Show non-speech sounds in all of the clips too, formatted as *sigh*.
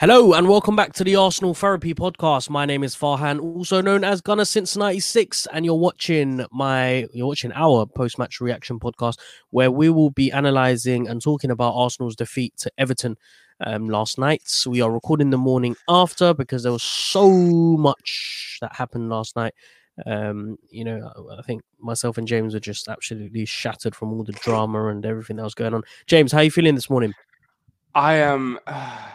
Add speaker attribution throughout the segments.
Speaker 1: Hello and welcome back to the Arsenal Therapy Podcast. My name is Farhan, also known as Gunner since '96, and you're watching my you're watching our post-match reaction podcast, where we will be analysing and talking about Arsenal's defeat to Everton um, last night. So we are recording the morning after because there was so much that happened last night. Um, you know, I think myself and James were just absolutely shattered from all the drama and everything that was going on. James, how are you feeling this morning?
Speaker 2: I am. *sighs* Uh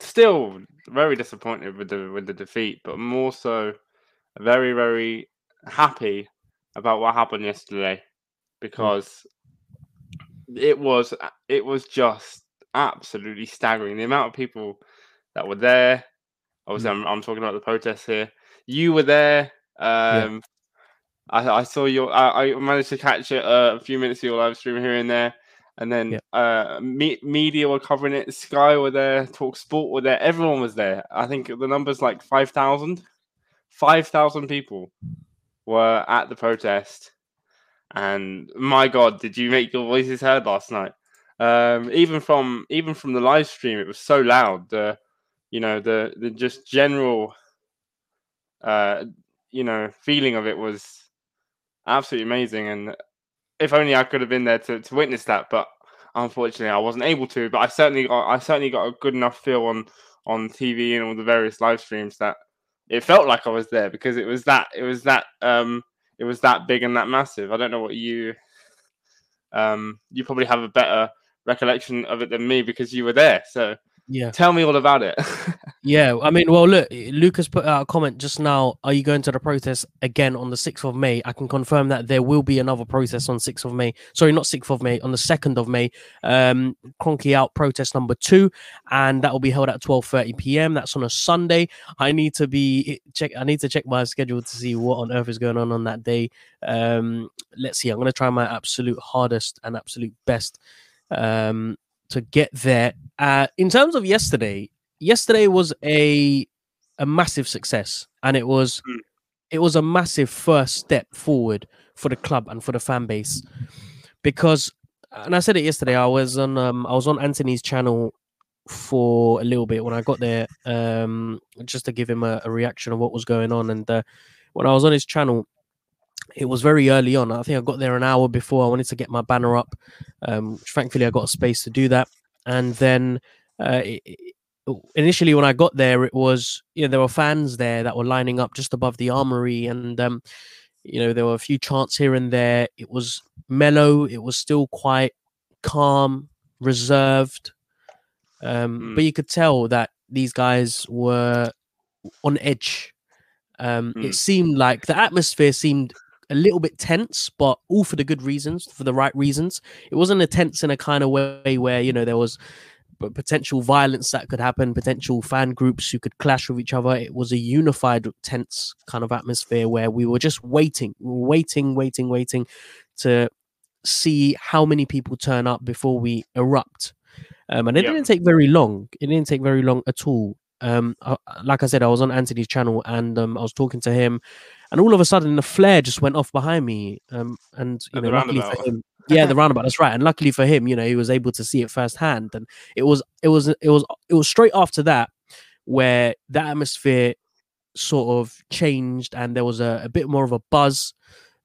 Speaker 2: still very disappointed with the with the defeat, but more so very very happy about what happened yesterday hmm. because mm. it was it was just absolutely staggering the amount of people that were there. Obviously, mm. I'm, I'm talking about the protests here. You were there. Um, yeah. I, I saw your. I, I managed to catch it uh, a few minutes of your live stream here and there and then yep. uh, me- media were covering it. Sky were there, Talk Sport were there. Everyone was there. I think the number's like 5,000. 5,000 people were at the protest. And my God, did you make your voices heard last night? Um, even from even from the live stream, it was so loud. The you know the the just general uh, you know feeling of it was absolutely amazing. And if only I could have been there to, to witness that, but unfortunately I wasn't able to. But I certainly got I certainly got a good enough feel on on TV and all the various live streams that it felt like I was there because it was that it was that um it was that big and that massive. I don't know what you um you probably have a better recollection of it than me because you were there. So
Speaker 1: yeah.
Speaker 2: Tell me all about it. *laughs*
Speaker 1: yeah. I mean, well, look, Lucas put out a comment just now. Are you going to the protest again on the 6th of May? I can confirm that there will be another protest on 6th of May. Sorry, not 6th of May, on the 2nd of May. Um, Kroenke out protest number two, and that will be held at 12:30 p.m. That's on a Sunday. I need to be check. I need to check my schedule to see what on earth is going on on that day. Um, let's see. I'm going to try my absolute hardest and absolute best. Um, to get there. Uh, in terms of yesterday, yesterday was a a massive success, and it was mm. it was a massive first step forward for the club and for the fan base because and I said it yesterday. I was on um, I was on Anthony's channel for a little bit when I got there, um, just to give him a, a reaction of what was going on. And uh, when I was on his channel, it was very early on. I think I got there an hour before. I wanted to get my banner up. Um, thankfully, I got a space to do that. And then uh, it, it, initially, when I got there, it was you know there were fans there that were lining up just above the armory, and um, you know there were a few chants here and there. It was mellow. It was still quite calm, reserved. Um, mm. But you could tell that these guys were on edge. Um, mm. It hmm. seemed like the atmosphere seemed a little bit tense, but all for the good reasons, for the right reasons. It wasn't a tense in a kind of way where you know there was potential violence that could happen, potential fan groups who could clash with each other. It was a unified, tense kind of atmosphere where we were just waiting, waiting, waiting, waiting to see how many people turn up before we erupt. Um, and it didn't take very long. It didn't take very long at all. Um, I, like I said, I was on Anthony's channel and um, I was talking to him, and all of a sudden the flare just went off behind me. Um, and you know, luckily for him, yeah, the *laughs* roundabout. That's right. And luckily for him, you know, he was able to see it firsthand. And it was, it was, it was, it was straight after that where the atmosphere sort of changed and there was a, a bit more of a buzz.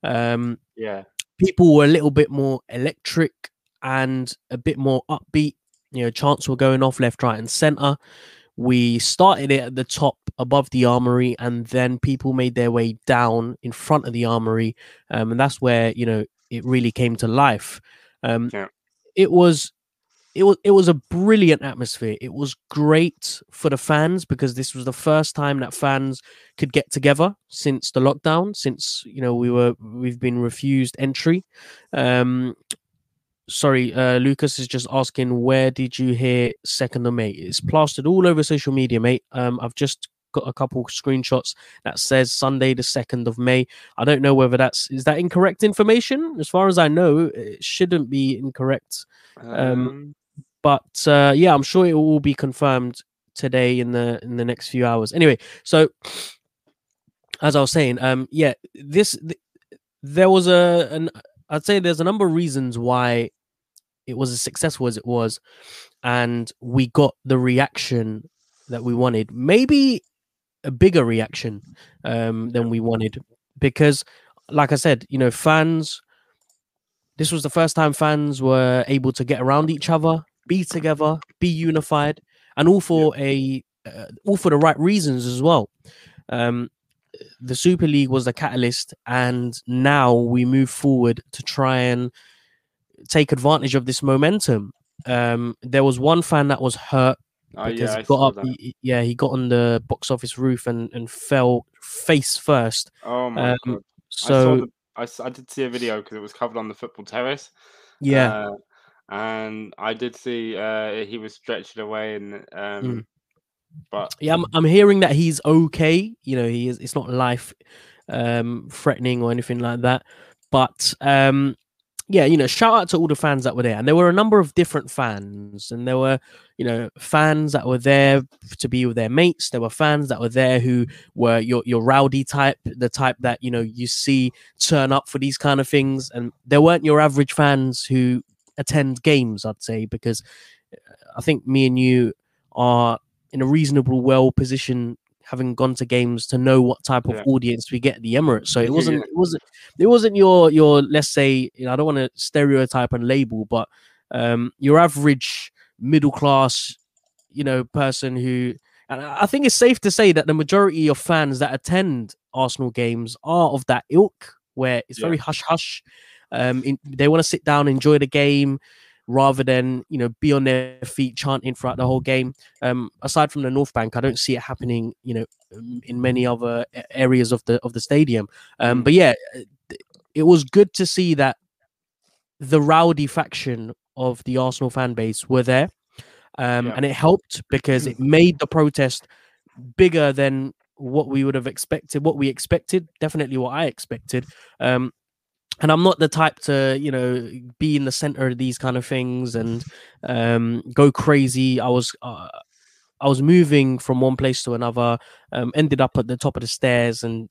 Speaker 1: Um,
Speaker 2: yeah,
Speaker 1: people were a little bit more electric and a bit more upbeat. You know, chants were going off left, right, and center. We started it at the top above the armory, and then people made their way down in front of the armory, um, and that's where you know it really came to life. Um, yeah. It was it was it was a brilliant atmosphere. It was great for the fans because this was the first time that fans could get together since the lockdown. Since you know we were we've been refused entry. Um, sorry, uh, Lucas is just asking, where did you hear Second of May? It's plastered all over social media, mate. Um, I've just got a couple screenshots that says Sunday the second of May. I don't know whether that's is that incorrect information. As far as I know, it shouldn't be incorrect. Um, um but uh, yeah, I'm sure it will be confirmed today in the in the next few hours. Anyway, so as I was saying, um, yeah, this th- there was a an I'd say there's a number of reasons why it was as successful as it was, and we got the reaction that we wanted. Maybe a bigger reaction um, than we wanted because, like I said, you know, fans. This was the first time fans were able to get around each other, be together, be unified, and all for a uh, all for the right reasons as well. Um, the Super League was the catalyst, and now we move forward to try and take advantage of this momentum. Um, there was one fan that was hurt
Speaker 2: Oh
Speaker 1: because
Speaker 2: yeah,
Speaker 1: he got up. he- yeah, he got on the box office roof and, and fell face first.
Speaker 2: Oh my
Speaker 1: um,
Speaker 2: god! I
Speaker 1: So
Speaker 2: saw the, I, I did see a video because it was covered on the football terrace.
Speaker 1: yeah,
Speaker 2: uh, and I did see uh, he was stretched away, and um,
Speaker 1: Mm.
Speaker 2: but
Speaker 1: yeah, I'm, I'm hearing that he's okay. You know, he is. It's not life um, threatening or anything like that. But um, yeah, you know, shout out to all the fans that were there, and there were a number of different fans, and there were you know fans that were there to be with their mates. There were fans that were there who were your your rowdy type, the type that you know you see turn up for these kind of things, and there weren't your average fans who attend games. I'd say because uh, I think me and you are in a reasonable well position having gone to games to know what type of
Speaker 2: Yeah.
Speaker 1: audience we get at the Emirates. So it wasn't
Speaker 2: yeah.
Speaker 1: it wasn't it wasn't your your let's say you know I don't want to stereotype and label, but um your average middle class you know person who and I think it's safe to say that the majority of fans that attend Arsenal games are of that ilk where it's
Speaker 2: Yeah.
Speaker 1: very hush hush. Um, in, they want to sit down, enjoy the game, rather than you know be on their feet chanting throughout the whole game. Um, aside from the North Bank, I don't see it happening. You know, um, in many other areas of the of the stadium. Um,
Speaker 2: Mm.
Speaker 1: but yeah, it was good to see that the rowdy faction of the Arsenal fan base were there, um,
Speaker 2: Yeah.
Speaker 1: and it helped because it made the protest bigger than what we would have expected. What we expected, definitely what I expected. Um, and I'm not the type to, you know, be in the center of these kind of things and um, go crazy. I was, uh, I was moving from one place to another. Um, ended up at the top of the stairs, and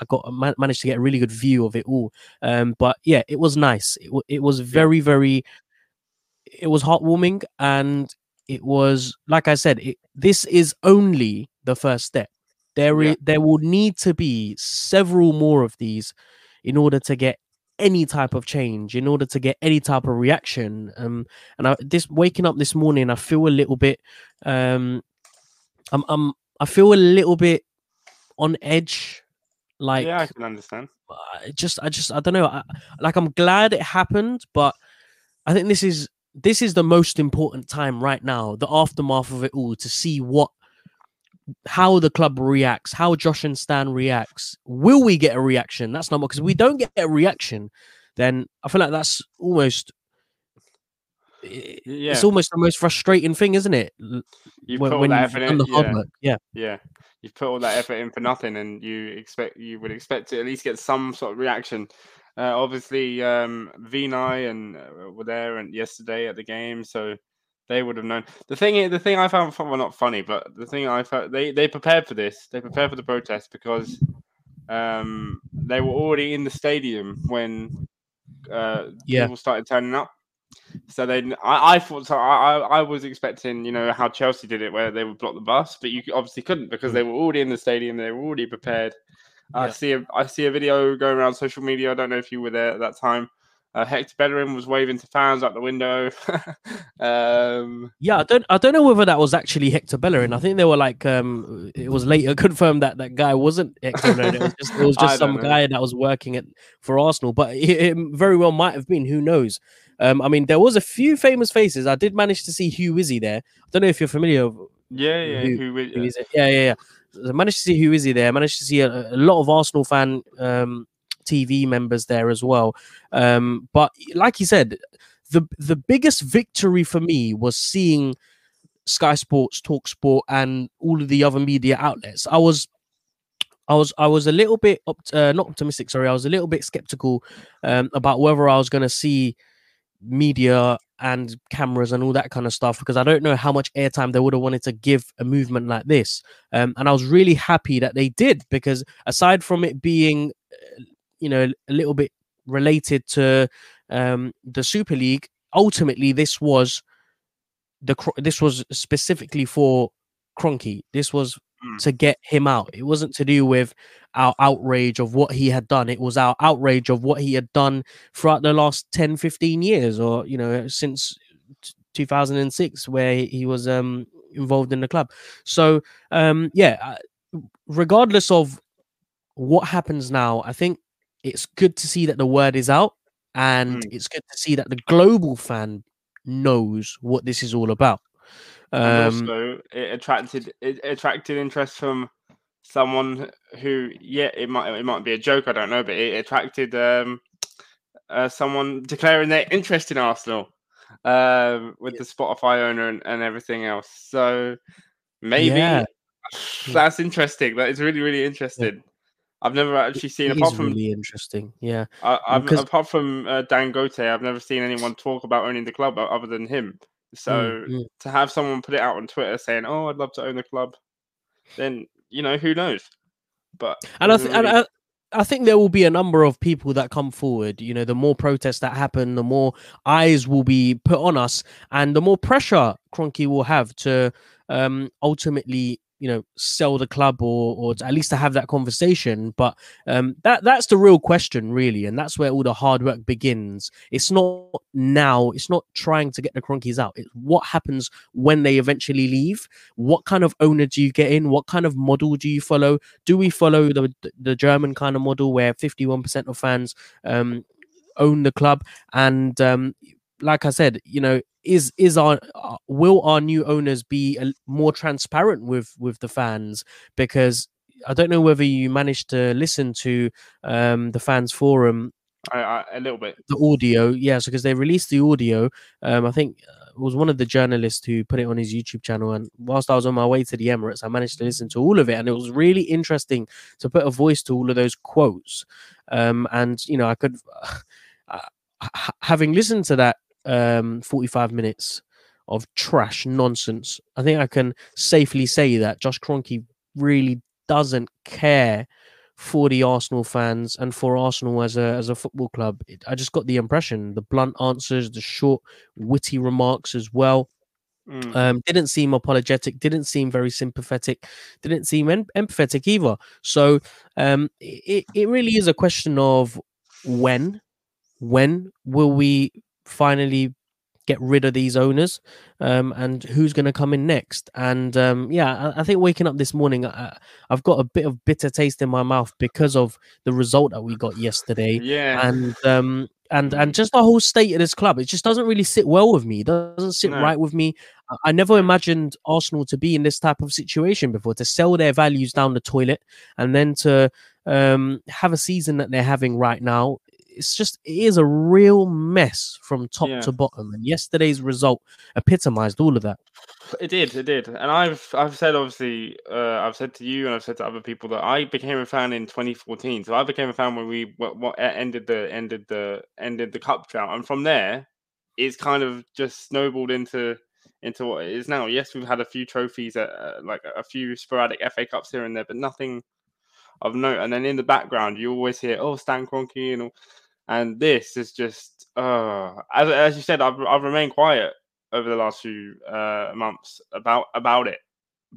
Speaker 1: I got ma- managed to get a really good view of it all. Um, but yeah, it was nice. It, wa- it was very, very. It was heartwarming, and it was like I said. It, this is only the first step. There,
Speaker 2: Yeah.
Speaker 1: i- there will need to be several more of these in order to get any type of change, in order to get any type of reaction. Um, and I, this waking up this morning, I feel a little bit. Um, I'm, I'm, I feel a little bit on edge. Like,
Speaker 2: yeah, I can understand.
Speaker 1: I just, I just, I don't know. I, like, I'm glad it happened, but I think this is this is the most important time right now, the aftermath of it all, to see what how the club reacts, how Josh and Stan reacts. Will we get a reaction? That's not because we don't get a reaction, then I feel like that's almost
Speaker 2: yeah.
Speaker 1: it's almost the most frustrating thing, isn't it?
Speaker 2: You
Speaker 1: When,
Speaker 2: put all
Speaker 1: when
Speaker 2: that effort in. Yeah.
Speaker 1: Yeah.
Speaker 2: yeah, you've put all that effort in for nothing, and you expect you would expect to at least get some sort of reaction. Uh, obviously, um, Vinai and uh, were there and yesterday at the game, so they would have known. The thing, i- the thing I found, well, not funny, but the thing I felt they they prepared for this. They prepared for the protest because um, they were already in the stadium when uh,
Speaker 1: Yeah.
Speaker 2: people started turning up. So they, I, I thought, so I, I, was expecting, you know, how Chelsea did it, where they would block the bus, but you obviously couldn't because they were already in the stadium, they were already prepared. I see, a, I see a video going around social media. I don't know if you were there at that time. Uh, Hector Bellerin was waving to fans out the window. *laughs* um,
Speaker 1: Yeah, I don't I don't know whether that was actually Hector Bellerin. I think they were like um it was later *laughs* confirmed that that guy wasn't Hector Bellerin. It was just it was *laughs* just some
Speaker 2: know.
Speaker 1: guy that was working at for Arsenal, but it, it very well might have been. Who knows? Um, I mean, there was a few famous faces. I did manage to see Hugh Wizzy there. I don't know if you're familiar
Speaker 2: yeah, yeah.
Speaker 1: Who-
Speaker 2: Who,
Speaker 1: who is it? Yeah, yeah, yeah. I managed to see is he there. I managed to see a, a lot of Arsenal fan um, TV members there as well. Um, but like you said, the the biggest victory for me was seeing Sky Sports, Talk Sport, and all of the other media outlets. I was. I was I was a little bit uh, not optimistic. Sorry, I was a little bit skeptical um, about whether I was going to see media and cameras and all that kind of stuff because I don't know how much airtime they would have wanted to give a movement like this. Um, and I was really happy that they did because aside from it being, you know, a little bit related to um, the Super League, ultimately this was the this was specifically for Kroenke. This was
Speaker 2: Mm.
Speaker 1: to get him out. It wasn't to do with our outrage of what he had done. It was our outrage of what he had done throughout the last 10, 15 years, or you know, since 2006, where he was um involved in the club. So um yeah, uh, regardless of what happens now, I think it's good to see that the word is out, and
Speaker 2: Mm.
Speaker 1: it's good to see that the global fan knows what this is all about. Um,
Speaker 2: also it attracted it attracted interest from someone who yeah it might it might be a joke I don't know but it attracted um uh, someone declaring their interest in Arsenal um with the Spotify owner and, and everything else so maybe
Speaker 1: Yeah.
Speaker 2: that's interesting that is really really interesting I've never actually seen
Speaker 1: it
Speaker 2: apart from
Speaker 1: really interesting. Yeah.
Speaker 2: I, apart from uh, Dan Gote I've never seen anyone talk about owning the club other than him so
Speaker 1: Mm, mm.
Speaker 2: to have someone put it out on Twitter saying, "Oh, I'd love to own the club," then you know who knows. But
Speaker 1: and I, th- and I, I think there will be a number of people that come forward. You know, the more protests that happen, the more eyes will be put on us, and the more pressure Kroenke will have to um, ultimately, you know, sell the club or or at least to have that conversation. But um, that that's the real question, really, and that's where all the hard work begins. It's not now. It's not trying to get the Kroenkes out. It's what happens when they eventually leave. What kind of owner do you get in? What kind of model do you follow? do we follow the the German kind of model where 51% of fans um, own the club and um, like I said you know is is our uh, will our new owners be a, more transparent with with the fans? Because I don't know whether you managed to listen to um, the fans forum.
Speaker 2: I, I, a little bit.
Speaker 1: the audio yes because they released the audio. Um i think uh, it was one of the journalists who put it on his youtube channel and whilst i was on my way to the emirates i managed to listen to all of it and it was really interesting to put a voice to all of those quotes. Um and you know i could *sighs* uh, having listened to that um 45 minutes of trash nonsense i think i can safely say that josh Kroenke really doesn't care for the Arsenal fans and for Arsenal as a as a football club. It, I just got the impression the blunt answers, the short, witty remarks as well.
Speaker 2: Mm.
Speaker 1: Um, didn't seem apologetic, didn't seem very sympathetic, didn't seem em- empathetic either. So um, it, it really is a question of when, when will we finally get rid of these owners um, and who's going to come in next. And um, yeah, I, I think waking up this morning, I, I've got a bit of bitter taste in my mouth because of the result that we got yesterday,
Speaker 2: yeah,
Speaker 1: and um, and and just the whole state of this club. It just doesn't really sit well with me. It doesn't sit
Speaker 2: No.
Speaker 1: right with me. I- I never imagined Arsenal to be in this type of situation before to sell their values down the toilet and then to um, have a season that they're having right now. It's just it is a real mess from top
Speaker 2: Yeah.
Speaker 1: to bottom, and yesterday's result epitomized all of that.
Speaker 2: it did, it did. And I've I've said obviously, uh, I've said to you and I've said to other people that I became a fan in 2014. So I became a fan when we what, what ended the ended the ended the cup drought, and from there, it's kind of just snowballed into into what it is now. Yes, we've had a few trophies, at, uh, like a few sporadic FA Cups here and there, but nothing of note. And then in the background, you always hear, "Oh, Stan Kroenke," and all. And this is just, uh, as as you said, I've I've remained quiet over the last few uh, months about about it,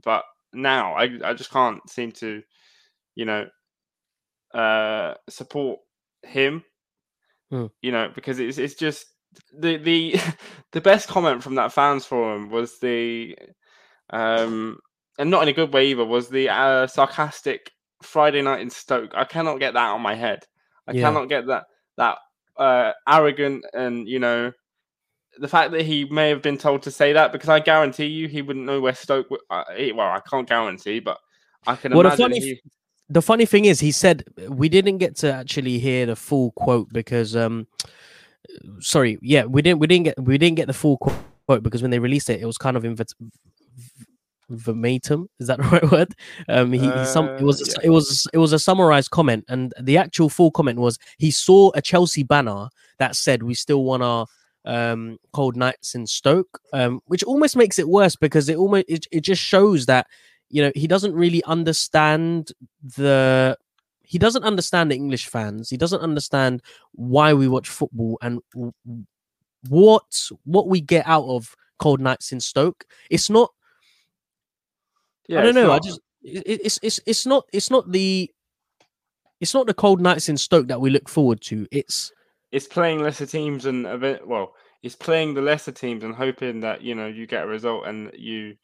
Speaker 2: but now I I just can't seem to, you know, uh, support him.
Speaker 1: Hmm.
Speaker 2: You know, because it's it's just the the *laughs* the best comment from that fans forum was the um and not in a good way either was the uh, sarcastic Friday night in Stoke. I cannot get that on my head. I
Speaker 1: Yeah.
Speaker 2: cannot get that that uh, arrogant and you know the fact that he may have been told to say that because I guarantee you he wouldn't know where Stoke. Uh, he- well, I can't guarantee, but I can
Speaker 1: Well, the
Speaker 2: imagine.
Speaker 1: funny
Speaker 2: he,
Speaker 1: the funny thing is he said we didn't get to actually hear the full quote because um sorry yeah we didn't we didn't get we didn't get the full quote because when they released it it was kind of invet- verbatim is that *laughs* the right word? Um he, he some it was a,
Speaker 2: Uh,
Speaker 1: s- it was it was a summarized comment and the actual full comment was he saw a chelsea banner that said we still want our um cold nights in stoke um which almost makes it worse because it almost it, it just shows that you know he doesn't really understand the he doesn't understand the english fans. He doesn't understand why we watch football and what what we get out of cold nights in stoke. It's not
Speaker 2: Yeah,
Speaker 1: I don't know. I just it, it's it's it's not it's not the it's not the cold nights in Stoke that we look forward to. It's
Speaker 2: it's playing lesser teams and a bit well it's playing the lesser teams and hoping that you know you get a result and you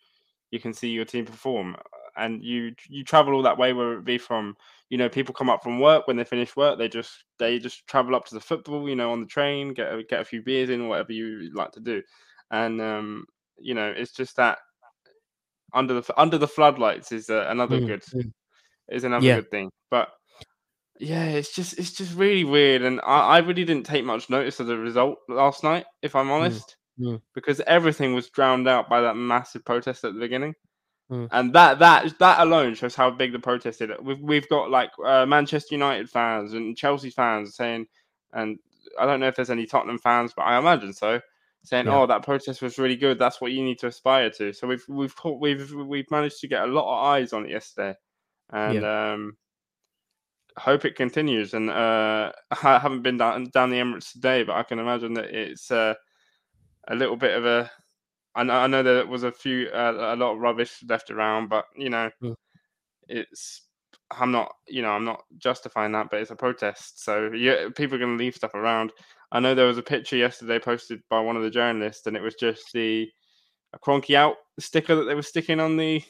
Speaker 2: you can see your team perform and you you travel all that way whether it be from you know people come up from work when they finish work they just they just travel up to the football you know on the train get a, get a few beers in whatever you like to do and um you know it's just that under the under the floodlights is uh, another
Speaker 1: Mm,
Speaker 2: good
Speaker 1: mm.
Speaker 2: is another
Speaker 1: Yeah.
Speaker 2: good thing. But yeah, it's just it's just really weird, and I, I really didn't take much notice of the result last night, if I'm honest,
Speaker 1: mm.
Speaker 2: because everything was drowned out by that massive protest at the beginning.
Speaker 1: Mm.
Speaker 2: And that that that alone shows how big the protest is. We've we've got like uh, Manchester United fans and Chelsea fans saying, and I don't know if there's any Tottenham fans, but I imagine so, saying,
Speaker 1: Yeah.
Speaker 2: "Oh, that protest was really good. That's what you need to aspire to." So we've we've we've we've managed to get a lot of eyes on it yesterday, and um, hope it continues. And uh, *laughs* I haven't been down down the Emirates today, but I can imagine that it's uh, a little bit of a. I know, I know there was a few uh, a lot of rubbish left around, but you know,
Speaker 1: Mm.
Speaker 2: it's. I'm not, you know, I'm not justifying that, but it's a protest, so yeah, people are going to leave stuff around. I know there was a picture yesterday posted by one of the journalists, and it was just the a Kroenke out sticker that they were sticking on the,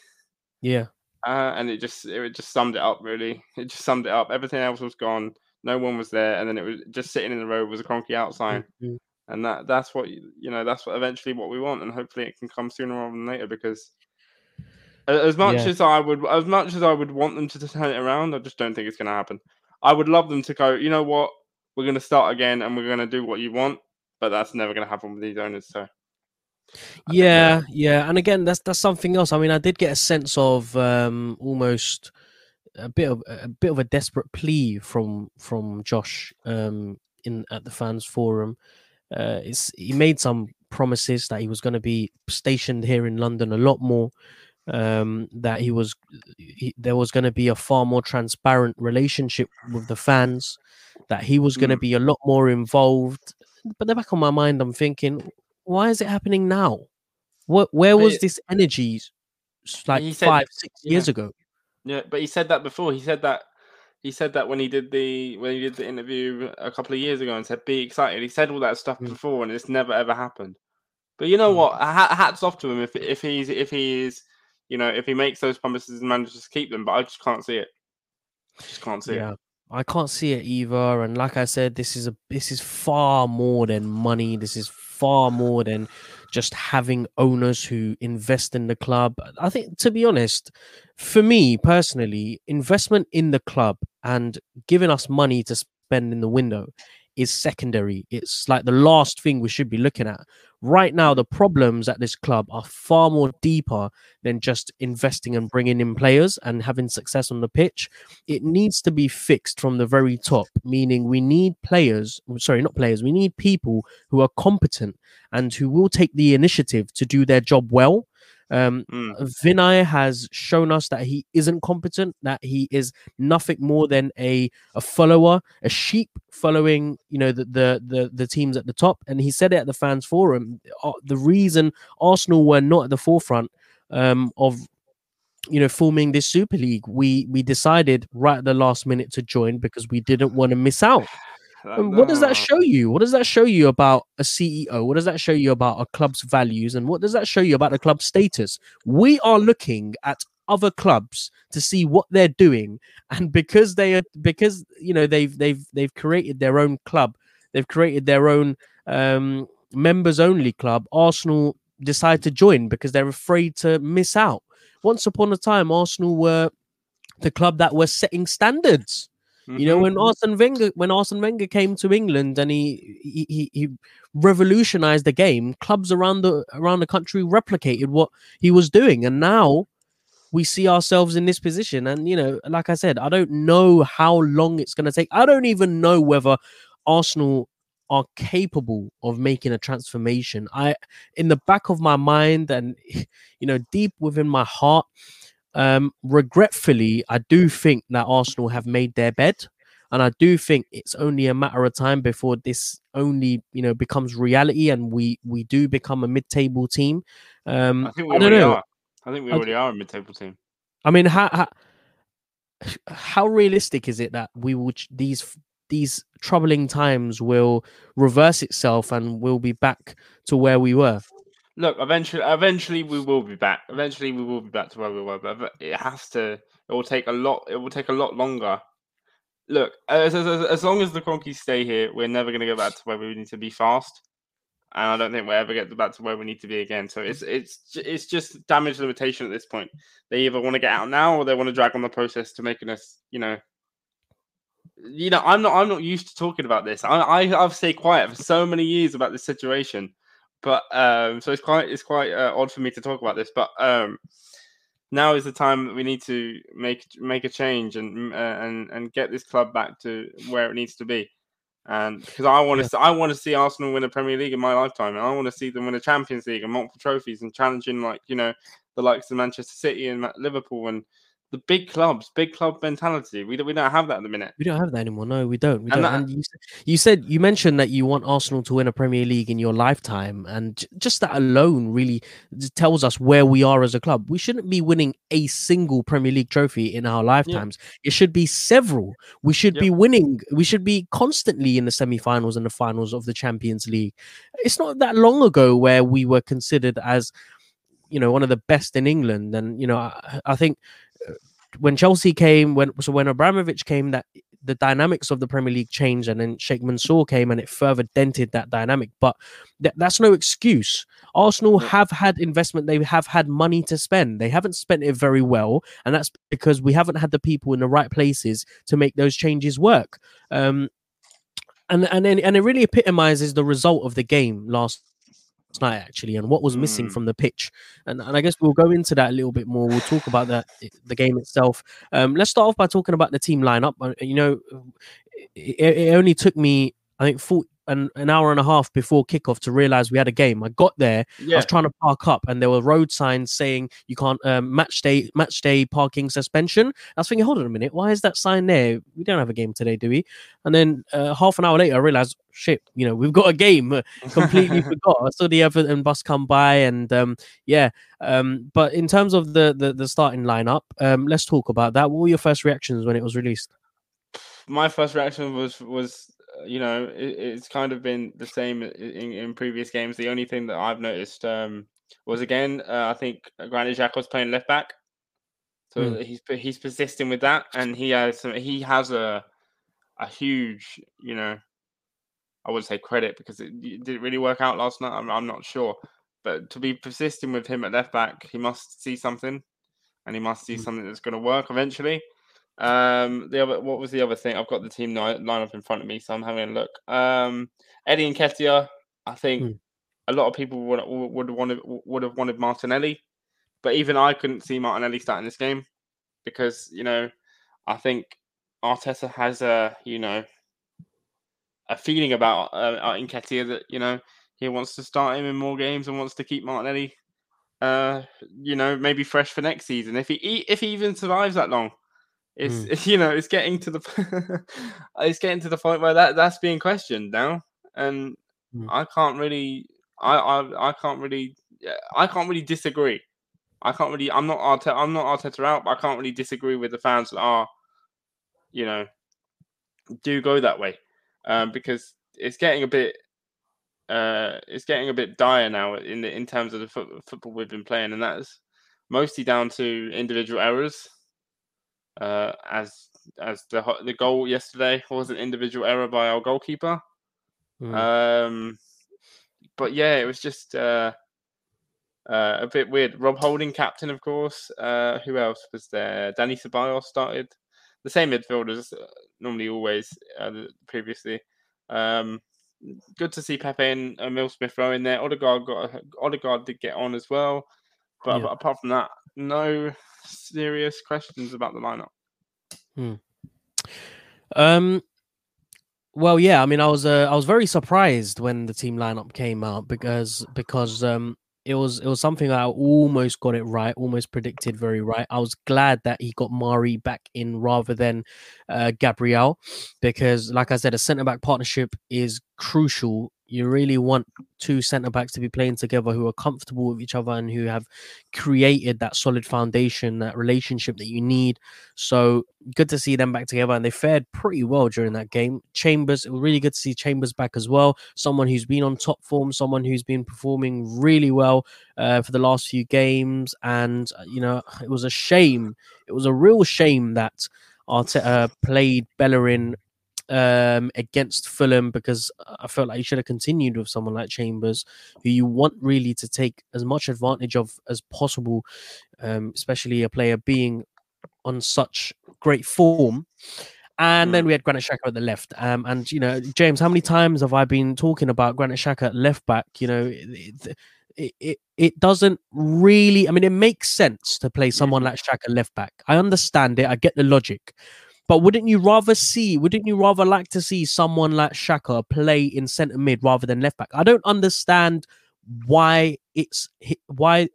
Speaker 1: Yeah.
Speaker 2: uh, and it just it just summed it up. Really, it just summed it up. Everything else was gone. No one was there, and then it was just sitting in the road was a Kroenke out sign,
Speaker 1: Mm,
Speaker 2: and that that's what you you know that's what eventually what we want, and hopefully it can come sooner rather than later because. As much
Speaker 1: Yeah.
Speaker 2: as I would, as much as I would want them to turn it around, I just don't think it's going to happen. I would love them to go. You know what? We're going to start again, and we're going to do what you want. But that's never going to happen with these owners. So I
Speaker 1: Yeah, yeah, and again, that's that's something else. I mean, I did get a sense of um, almost a bit of a bit of a desperate plea from from Josh um, in at the fans forum. Uh, it's he made some promises that he was going to be stationed here in London a lot more. Um, that he was he, there was going to be a far more transparent relationship with the fans. That he was going to
Speaker 2: Mm.
Speaker 1: be a lot more involved. But the back of my mind, I'm thinking, why is it happening now? What where
Speaker 2: But
Speaker 1: was
Speaker 2: it-
Speaker 1: this energy like
Speaker 2: said-
Speaker 1: five, six
Speaker 2: yeah.
Speaker 1: years ago?
Speaker 2: Yeah, but he said that before. He said that he said that when he did the when he did the interview a couple of years ago and said be excited. He said all that stuff
Speaker 1: Mm.
Speaker 2: before, and it's never ever happened. But you know
Speaker 1: Mm.
Speaker 2: what? Ha- hats off to him if if he's if he is you know if he makes those promises and manages to keep them. But I just can't see it. I Just can't see
Speaker 1: Yeah.
Speaker 2: it.
Speaker 1: I can't see it either. And like I said, this is a this is far more than money. This is far more than just having owners who invest in the club. I think to be honest, for me personally, investment in the club and giving us money to spend in the window is secondary. It's like the last thing we should be looking at. Right now, the problems at this club are far more deeper than just investing and bringing in players and having success on the pitch it needs to be fixed from the very top meaning we need players sorry not players we need people who are competent and who will take the initiative to do their job well um
Speaker 2: Mm.
Speaker 1: Vinai has shown us that he isn't competent, that he is nothing more than a, a follower, a sheep following, you know, the, the the the teams at the top. And he said it at the fans forum. uh, The reason Arsenal were not at the forefront um, of you know forming this Super League, we we decided right at the last minute to join because we didn't want to miss out. And what does that show you? What does that show you about a CEO? What does that show you about a club's values? And what does that show you about the club's status? We are looking at other clubs to see what they're doing, *laughs* and because they are because you know they've they've they've created their own club, they've created their own um, members only club. Arsenal decide to join because they're afraid to miss out. Once upon a time, Arsenal were the club that were setting standards. You know, when mm-hmm. Arsene Wenger when Arsene Wenger came to England and he he, he, he revolutionized the game, clubs around the around the country replicated what he was doing, and now we see ourselves in this position. And you know, like I said, I don't know how long it's going to take. I don't even know whether Arsenal are capable of making a transformation. I, in the back of my mind, and *laughs* you know, deep within my heart, um, regretfully, I do think that Arsenal have made their bed, and I do think it's only a matter of time before this only you know becomes reality, and we we do become a mid-table team. Um,
Speaker 2: I think we
Speaker 1: I
Speaker 2: already
Speaker 1: know.
Speaker 2: are. I think we
Speaker 1: I-
Speaker 2: already are a mid-table team.
Speaker 1: I mean, how, how how realistic is it that we will these these troubling times will reverse itself and we'll be back to where we were?
Speaker 2: Look, eventually, eventually we will be back. Eventually, we will be back to where we were, but it has to. It will take a lot. It will take a lot longer. Look, as, as, as long as the Kroenkes stay here, we're never going to go back to where we need to be fast and I don't think we'll ever get back to where we need to be again. So it's it's it's just damage limitation at this point. They either want to get out now or they want to drag on the process to making us, you know. You know, I'm not I'm not used to talking about this. I, I I've stayed quiet for so many years about this situation, but um, so it's quite it's quite uh, odd for me to talk about this. But um, now is the time that we need to make make a change and uh, and and get this club back to where it needs to be and because I want to, yeah. I want to see Arsenal win a Premier League in my lifetime, and I want to see them win a Champions League and multiple trophies and challenging like you know the likes of Manchester City and Liverpool and the big clubs, big club mentality. We don't, we don't have that at the minute.
Speaker 1: We don't have that anymore. No, we don't. We and, don't. That, and you, you, said you mentioned that you want Arsenal to win a Premier League in your lifetime, and just that alone really tells us where we are as a club. We shouldn't be winning a single Premier League trophy in our lifetimes. Yeah. It should be several. We should be winning. We should be constantly in the semi-finals and the finals of the Champions League. It's not that long ago where we were considered as you know one of the best in England, and you know I, I think when Chelsea came, when so when Abramovich came, that the dynamics of the Premier League changed, and then Sheikh Mansour came, and it further dented that dynamic. But th- that's no excuse. Arsenal have had investment; they have had money to spend. They haven't spent it very well, and that's because we haven't had the people in the right places to make those changes work. Um, and and and it really epitomizes the result of the game last night actually and what was missing mm. from the pitch. And, and i guess we'll go into that a little bit more. We'll talk about that the game itself. Um, let's start off by talking about the team lineup. Uh, you know it, it only took me i think 40, an, an hour and a half before kickoff to realize we had a game. I got there, yeah. I was trying to park up, and there were road signs saying you can't um, match day match day parking suspension. I was thinking, hold on a minute, why is that sign there? We don't have a game today, do we? And then uh, half an hour later, I realized, shit, you know, we've got a game. *laughs* Completely *laughs* forgot. I saw the Everton bus come by, and um, yeah. Um, but in terms of the the, the starting lineup, um, let's talk about that. What were your first reactions when it was released?
Speaker 2: My first reaction was was you know, it, it's kind of been the same in, in previous games. The only thing that I've noticed um, was again, uh, I think Granit Xhaka was playing left back, so mm. he's he's persisting with that, and he has some, he has a a huge, you know, I would say credit because it, it didn't really work out last night. I'm, I'm not sure, but to be persisting with him at left back, he must see something, and he must see mm. something that's going to work eventually. Um, the other, what was the other thing? I've got the team lineup in front of me, so I'm having a look. Um, Eddie Nketiah, I think mm. a lot of people would would have wanted would have wanted Martinelli, but even I couldn't see Martinelli starting this game because you know I think Arteta has a you know a feeling about uh, Nketiah that you know he wants to start him in more games and wants to keep Martinelli, uh, you know, maybe fresh for next season if he if he even survives that long. It's mm. *laughs* you know it's getting to the *laughs* it's getting to the point where that that's being questioned now, and mm. I can't really I, I I can't really I can't really disagree. I can't really I'm not Arteta I'm not Arteta out, but I can't really disagree with the fans that are you know do go that way um, because it's getting a bit uh, it's getting a bit dire now in the, in terms of the fo- football we've been playing, and that's mostly down to individual errors uh, as as the the goal yesterday was an individual error by our goalkeeper. Mm. Um, but yeah, it was just uh, uh, a bit weird. Rob Holding, captain, of course. Uh, who else was there? Dani Ceballos started. The same midfielders, uh, normally always uh, previously. Um, good to see Pepe and Emil Smith Rowe in there. Odegaard got Odegaard did get on as well, but, yeah. but apart from that, no serious questions about the lineup.
Speaker 1: Hmm. Um. Well, yeah. I mean, I was uh, I was very surprised when the team lineup came out because because um it was it was something I almost got it right, almost predicted very right. I was glad that he got Mari back in rather than uh, Gabriel because, like I said, a centre back partnership is crucial You really want two centre backs to be playing together who are comfortable with each other and who have created that solid foundation, that relationship that you need. So good to see them back together, and they fared pretty well during that game. Chambers, it was really good to see Chambers back as well. Someone who's been on top form, someone who's been performing really well uh, for the last few games, and uh, you know it was a shame. It was a real shame that Arteta played Bellerin um, against Fulham because I felt like he should have continued with someone like Chambers, who you want really to take as much advantage of as possible, um, especially a player being on such great form. And then we had Granit Xhaka at the left. Um, and you know, James, how many times have I been talking about Granit Xhaka at left back? You know, it, it, it, it doesn't really. I mean, it makes sense to play someone like Xhaka left back. I understand it. I get the logic. But wouldn't you rather see, wouldn't you rather like to see someone like Xhaka play in centre mid rather than left back? I don't understand why it's why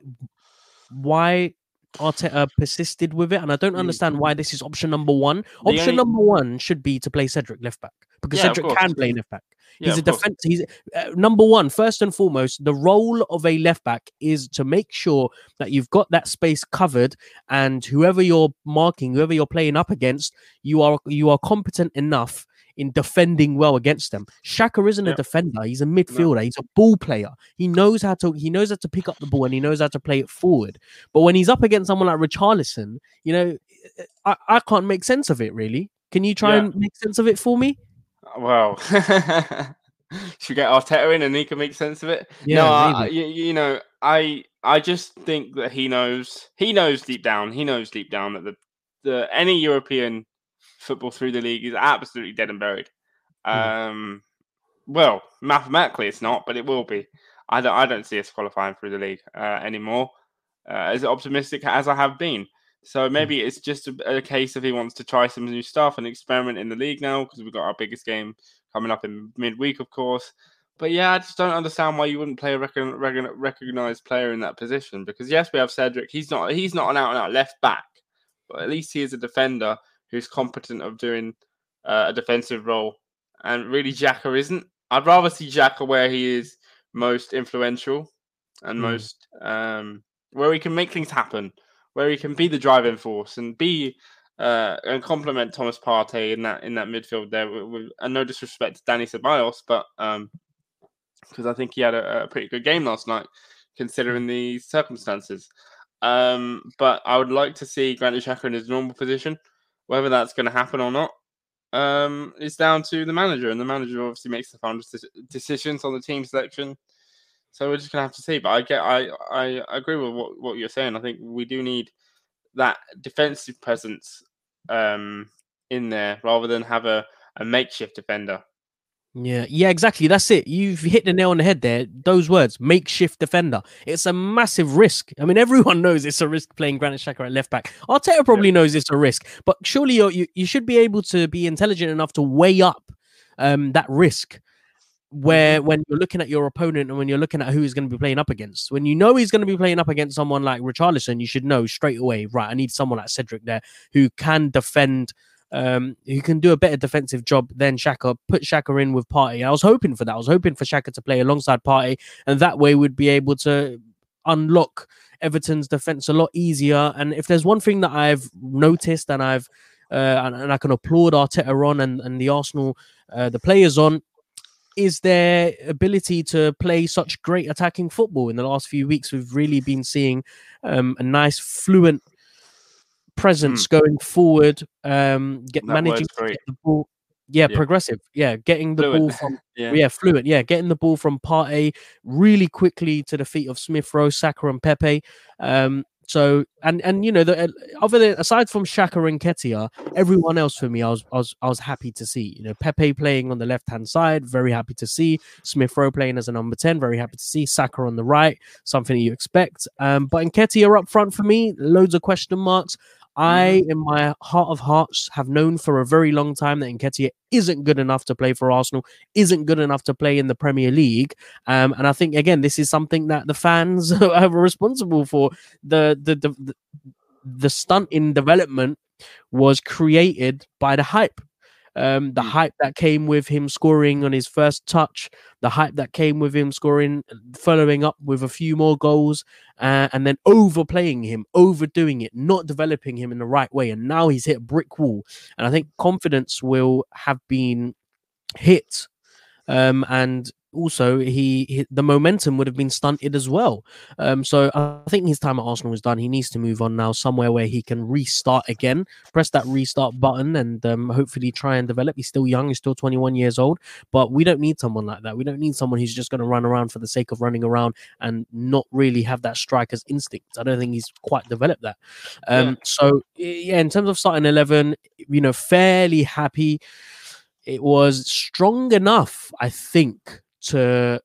Speaker 1: why Arteta persisted with it, and I don't mm. understand why this is option number one. Option only... number one should be to play Cedric left back because yeah, Cedric can play left back. He's yeah, a defense. He's uh, number one, first and foremost. The role of a left back is to make sure that you've got that space covered, and whoever you're marking, whoever you're playing up against, you are you are competent enough in defending well against them. Xhaka isn't a defender; he's a midfielder. No. He's a ball player. He knows how to he knows how to pick up the ball and he knows how to play it forward. But when he's up against someone like Richarlison, you know, I, I can't make sense of it. Really, can you try yeah. and make sense of it for me?
Speaker 2: Well, *laughs* should we get Arteta in and he can make sense of it. Yeah, no, I, you, you know, I I just think that he knows he knows deep down he knows deep down that the the any European football through the league is absolutely dead and buried. Mm. Um, well, mathematically it's not, but it will be. I don't I don't see us qualifying through the league uh, anymore. Uh, as optimistic as I have been. So hmm. maybe it's just a, a, case of he wants to try some new stuff and experiment in the league now because we've got our biggest game coming up in midweek, of course. But yeah, I just don't understand why you wouldn't play a recognized player in that position. Because yes, we have Cedric. He's not he's not an out and out left back, but at least he is a defender who's competent of doing uh, a defensive role. And really, Xhaka isn't. I'd rather see Xhaka where he is most influential and mm. most um, where he can make things happen where he can be the driving force and be uh, and complement Thomas Partey in that in that midfield there. With, with, and no disrespect to Dani Ceballos, but um, because I think he had a, a, pretty good game last night, considering the circumstances. Um, but I would like to see Granit Xhaka in his normal position. Whether that's going to happen or not, um, is down to the manager, and the manager obviously makes the final decisions on the team selection. So we're just gonna have to see. But I get, I, I agree with what, what you're saying. I think we do need that defensive presence um, in there rather than have a, a makeshift defender.
Speaker 1: Yeah, yeah, exactly. That's it. You've hit the nail on the head there. Those words, makeshift defender. It's a massive risk. I mean, *laughs* everyone knows it's a risk playing Granit Xhaka at left back. Arteta probably yeah. knows it's a risk, but surely you you should be able to be intelligent enough to weigh up um, that risk where mm-hmm. when you're looking at your opponent and when you're looking at who he's going to be playing up against, when you know he's going to be playing up against someone like Richarlison, you should know straight away, right? I need someone like Cedric there who can defend, um, who can do a better defensive job than Xhaka. Put Xhaka in with Partey. I was hoping for that. I was hoping for Xhaka to play alongside Partey, and that way we'd be able to unlock Everton's defense a lot easier. And if there's one thing that I've noticed and I've uh, and, and, I can applaud Arteta on and, and the Arsenal, uh, the players on, is their ability to play such great attacking football. In the last few weeks, we've really been seeing um, a nice, fluent presence mm. going forward, um, get that managing to get the ball. Yeah, yeah, progressive. Yeah, getting the fluent. ball *laughs* from yeah. yeah, fluent. Yeah, getting the ball from Partey really quickly to the feet of Smith Rowe, Saka, and Pepe. Um, so and and you know the uh, other than aside from Xhaka and Nketiah, everyone else for me, I was I was I was happy to see. You know, Pepe playing on the left hand side, very happy to see. Smith Rowe playing as a number ten, very happy to see. Saka on the right, something that you expect. Um, but Nketiah up front for me, loads of question marks. I, mm-hmm. in my heart of hearts, have known for a very long time that Nketiah isn't good enough to play for Arsenal, isn't good enough to play in the Premier League. Um, and I think again, this is something that the fans *laughs* are responsible for. The the the, the, the stunt in development was created by the hype. Um, the
Speaker 2: Mm.
Speaker 1: hype that came with him scoring on his first touch, the hype that came with him scoring, following up with a few more goals, uh, and then overplaying him, overdoing it, not developing him in the right way, and now he's hit a brick wall. And I think confidence will have been hit um, and also he, he the momentum would have been stunted as well. Um, so I think his time at Arsenal is done. He needs to move on now somewhere where he can restart again, press that restart button, and um, hopefully try and develop. He's still young. He's still 21 years old, but we don't need someone like that. We don't need someone who's just going to run around for the sake of running around and not really have that striker's instinct. I don't think he's quite developed that. Um,
Speaker 2: Yeah.
Speaker 1: So yeah, in terms of starting 11, you know, fairly happy it was strong enough, I think, to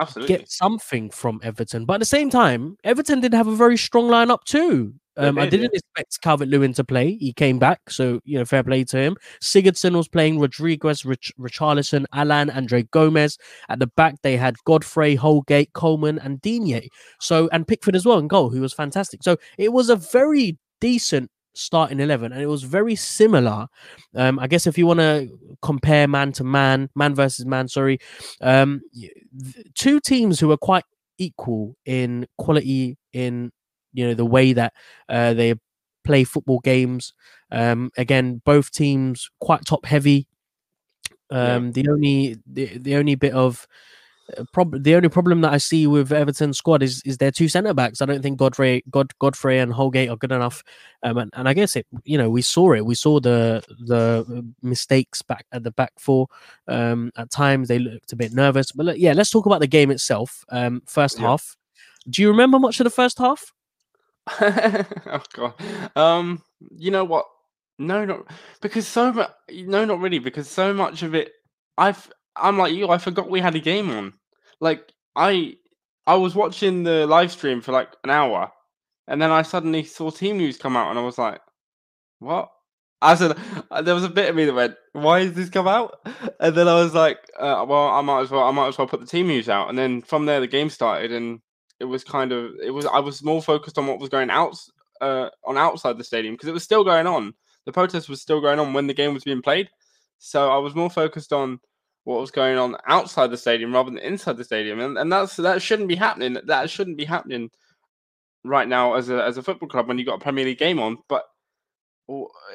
Speaker 2: Absolutely.
Speaker 1: get something from Everton. But at the same time, Everton did have a very strong lineup too. Um, I
Speaker 2: did, yeah.
Speaker 1: didn't expect Calvert Lewin to play. He came back, so you know, fair play to him. Sigurdsson was playing Rodriguez, Rich, Richarlison, Allan, Andre Gomes. At the back, they had Godfrey, Holgate, Coleman, and Digne. So and Pickford as well in goal, who was fantastic. So it was a very decent starting 11 and it was very similar um i guess if you want to compare man to man man versus man sorry um two teams who are quite equal in quality in you know the way that uh they play football games um again both teams quite top heavy
Speaker 2: Yeah.
Speaker 1: um the only the, the only bit of prob- the only problem that I see with Everton squad is is their two centre backs. I don't think Godfrey, God, Godfrey and Holgate are good enough. Um, and, and I guess it, you know, we saw it. We saw the the mistakes back at the back four. Um, at times they looked a bit nervous. But look, yeah, let's talk about the game itself. Um, first
Speaker 2: Yeah.
Speaker 1: half. Do you remember much of the first half? *laughs*
Speaker 2: oh god. Um, you know what? No, not because so much. No, not really. Because so much of it, I've. I'm like you. I forgot we had a game on. Like I, I was watching the live stream for like an hour, and then I suddenly saw team news come out, and I was like, "What?" I said, *laughs* there was a bit of me that went, "Why has this come out?" *laughs* And then I was like, uh, "Well, I might as well. I might as well put the team news out." And then from there, the game started, and it was kind of it was I was more focused on what was going out uh, on outside the stadium because it was still going on. The protest was still going on when the game was being played, so I was more focused on what was going on outside the stadium rather than inside the stadium, and and that's that shouldn't be happening. That shouldn't be happening right now as a as a football club when you got a Premier League game on, but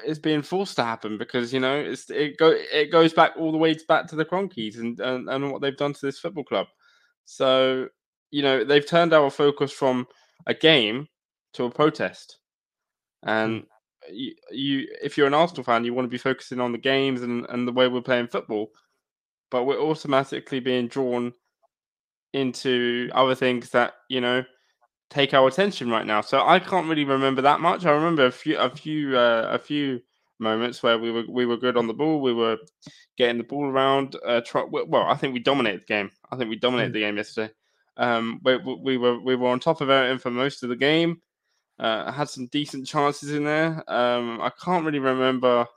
Speaker 2: it's being forced to happen because you know it's it go it goes back all the way back to the Kroenkes and, and and what they've done to this football club. So you know they've turned our focus from a game to a protest, and hmm. you, you if you're an Arsenal fan, you want to be focusing on the games and and the way we're playing football, but we're automatically being drawn into other things that you know take our attention right now. So I can't really remember that much. I remember a few a few uh, a few moments where we were we were good on the ball. We were getting the ball around. Uh, try, well, I think we dominated the game. I think we dominated the game yesterday. Um, we, we we were we were on top of Everton for most of the game. Uh, had some decent chances in there. Um, I can't really remember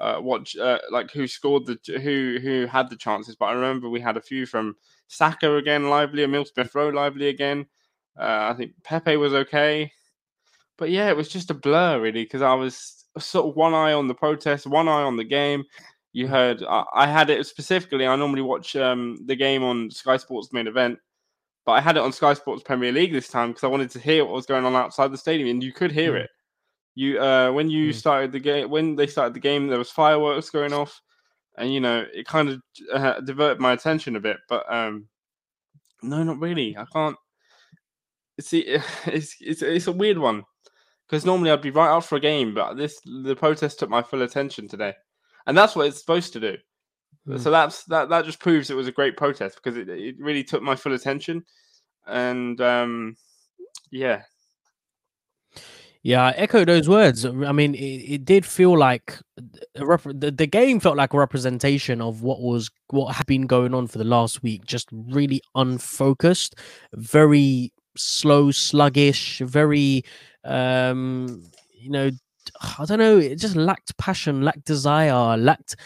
Speaker 2: uh, what uh, like who scored the who who had the chances, but I remember we had a few from Saka again, lively, Emil Smith Rowe, lively again. Uh, I think Pepe was okay, but yeah, it was just a blur really because I was sort of one eye on the protest, one eye on the game. You heard I, I had it specifically. I normally watch um, the game on Sky Sports main event, but I had it on Sky Sports Premier League this time because I wanted to hear what was going on outside the stadium, and you could hear
Speaker 1: Mm.
Speaker 2: it. You uh, when you
Speaker 1: Mm.
Speaker 2: started the game, when they started the game, there was fireworks going off, and you know it kind of uh, diverted my attention a bit. But um, no, not really. I can't. See, *laughs* it's it's it's a weird one because normally I'd be right for a game, but this the protest took my full attention today, and that's what it's supposed to do.
Speaker 1: Mm.
Speaker 2: So that's that that just proves it was a great protest because it, it really took my full attention, and um, yeah,
Speaker 1: Yeah, I echo those words. I mean, it, it did feel like rep- the, the game felt like a representation of what was what had been going on for the last week. Just really unfocused, very slow, sluggish, very um, you know, I don't know. It just lacked passion, lacked desire, lacked.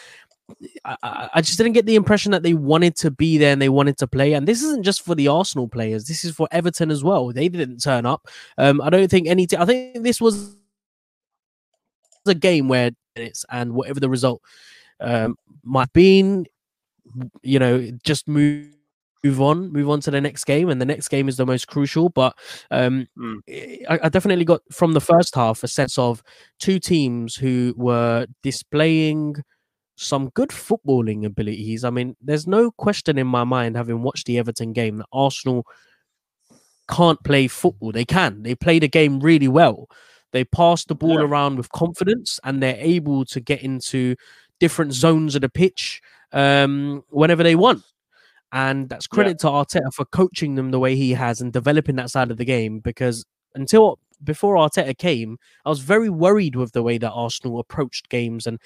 Speaker 1: I, I just didn't get the impression that they wanted to be there and they wanted to play. And this isn't just for the Arsenal players. This is for Everton as well. They didn't turn up. Um, I don't think any. T- I think this was a game where it's and whatever the result um, might been, you know, just move move on, move on to the next game, and the next game is the most crucial. But um, mm. I, I, definitely got from the first half a sense of two teams who were displaying some good footballing abilities. I mean, there's no question in my mind, having watched the Everton game, that Arsenal can't play football. They can. They play the game really well. They pass the ball yeah. around with confidence, and they're able to get into different zones of the pitch um, whenever they want. And that's credit yeah. to Arteta for coaching them the way he has and developing that side of the game. Because until before Arteta came, I was very worried with the way that Arsenal approached games and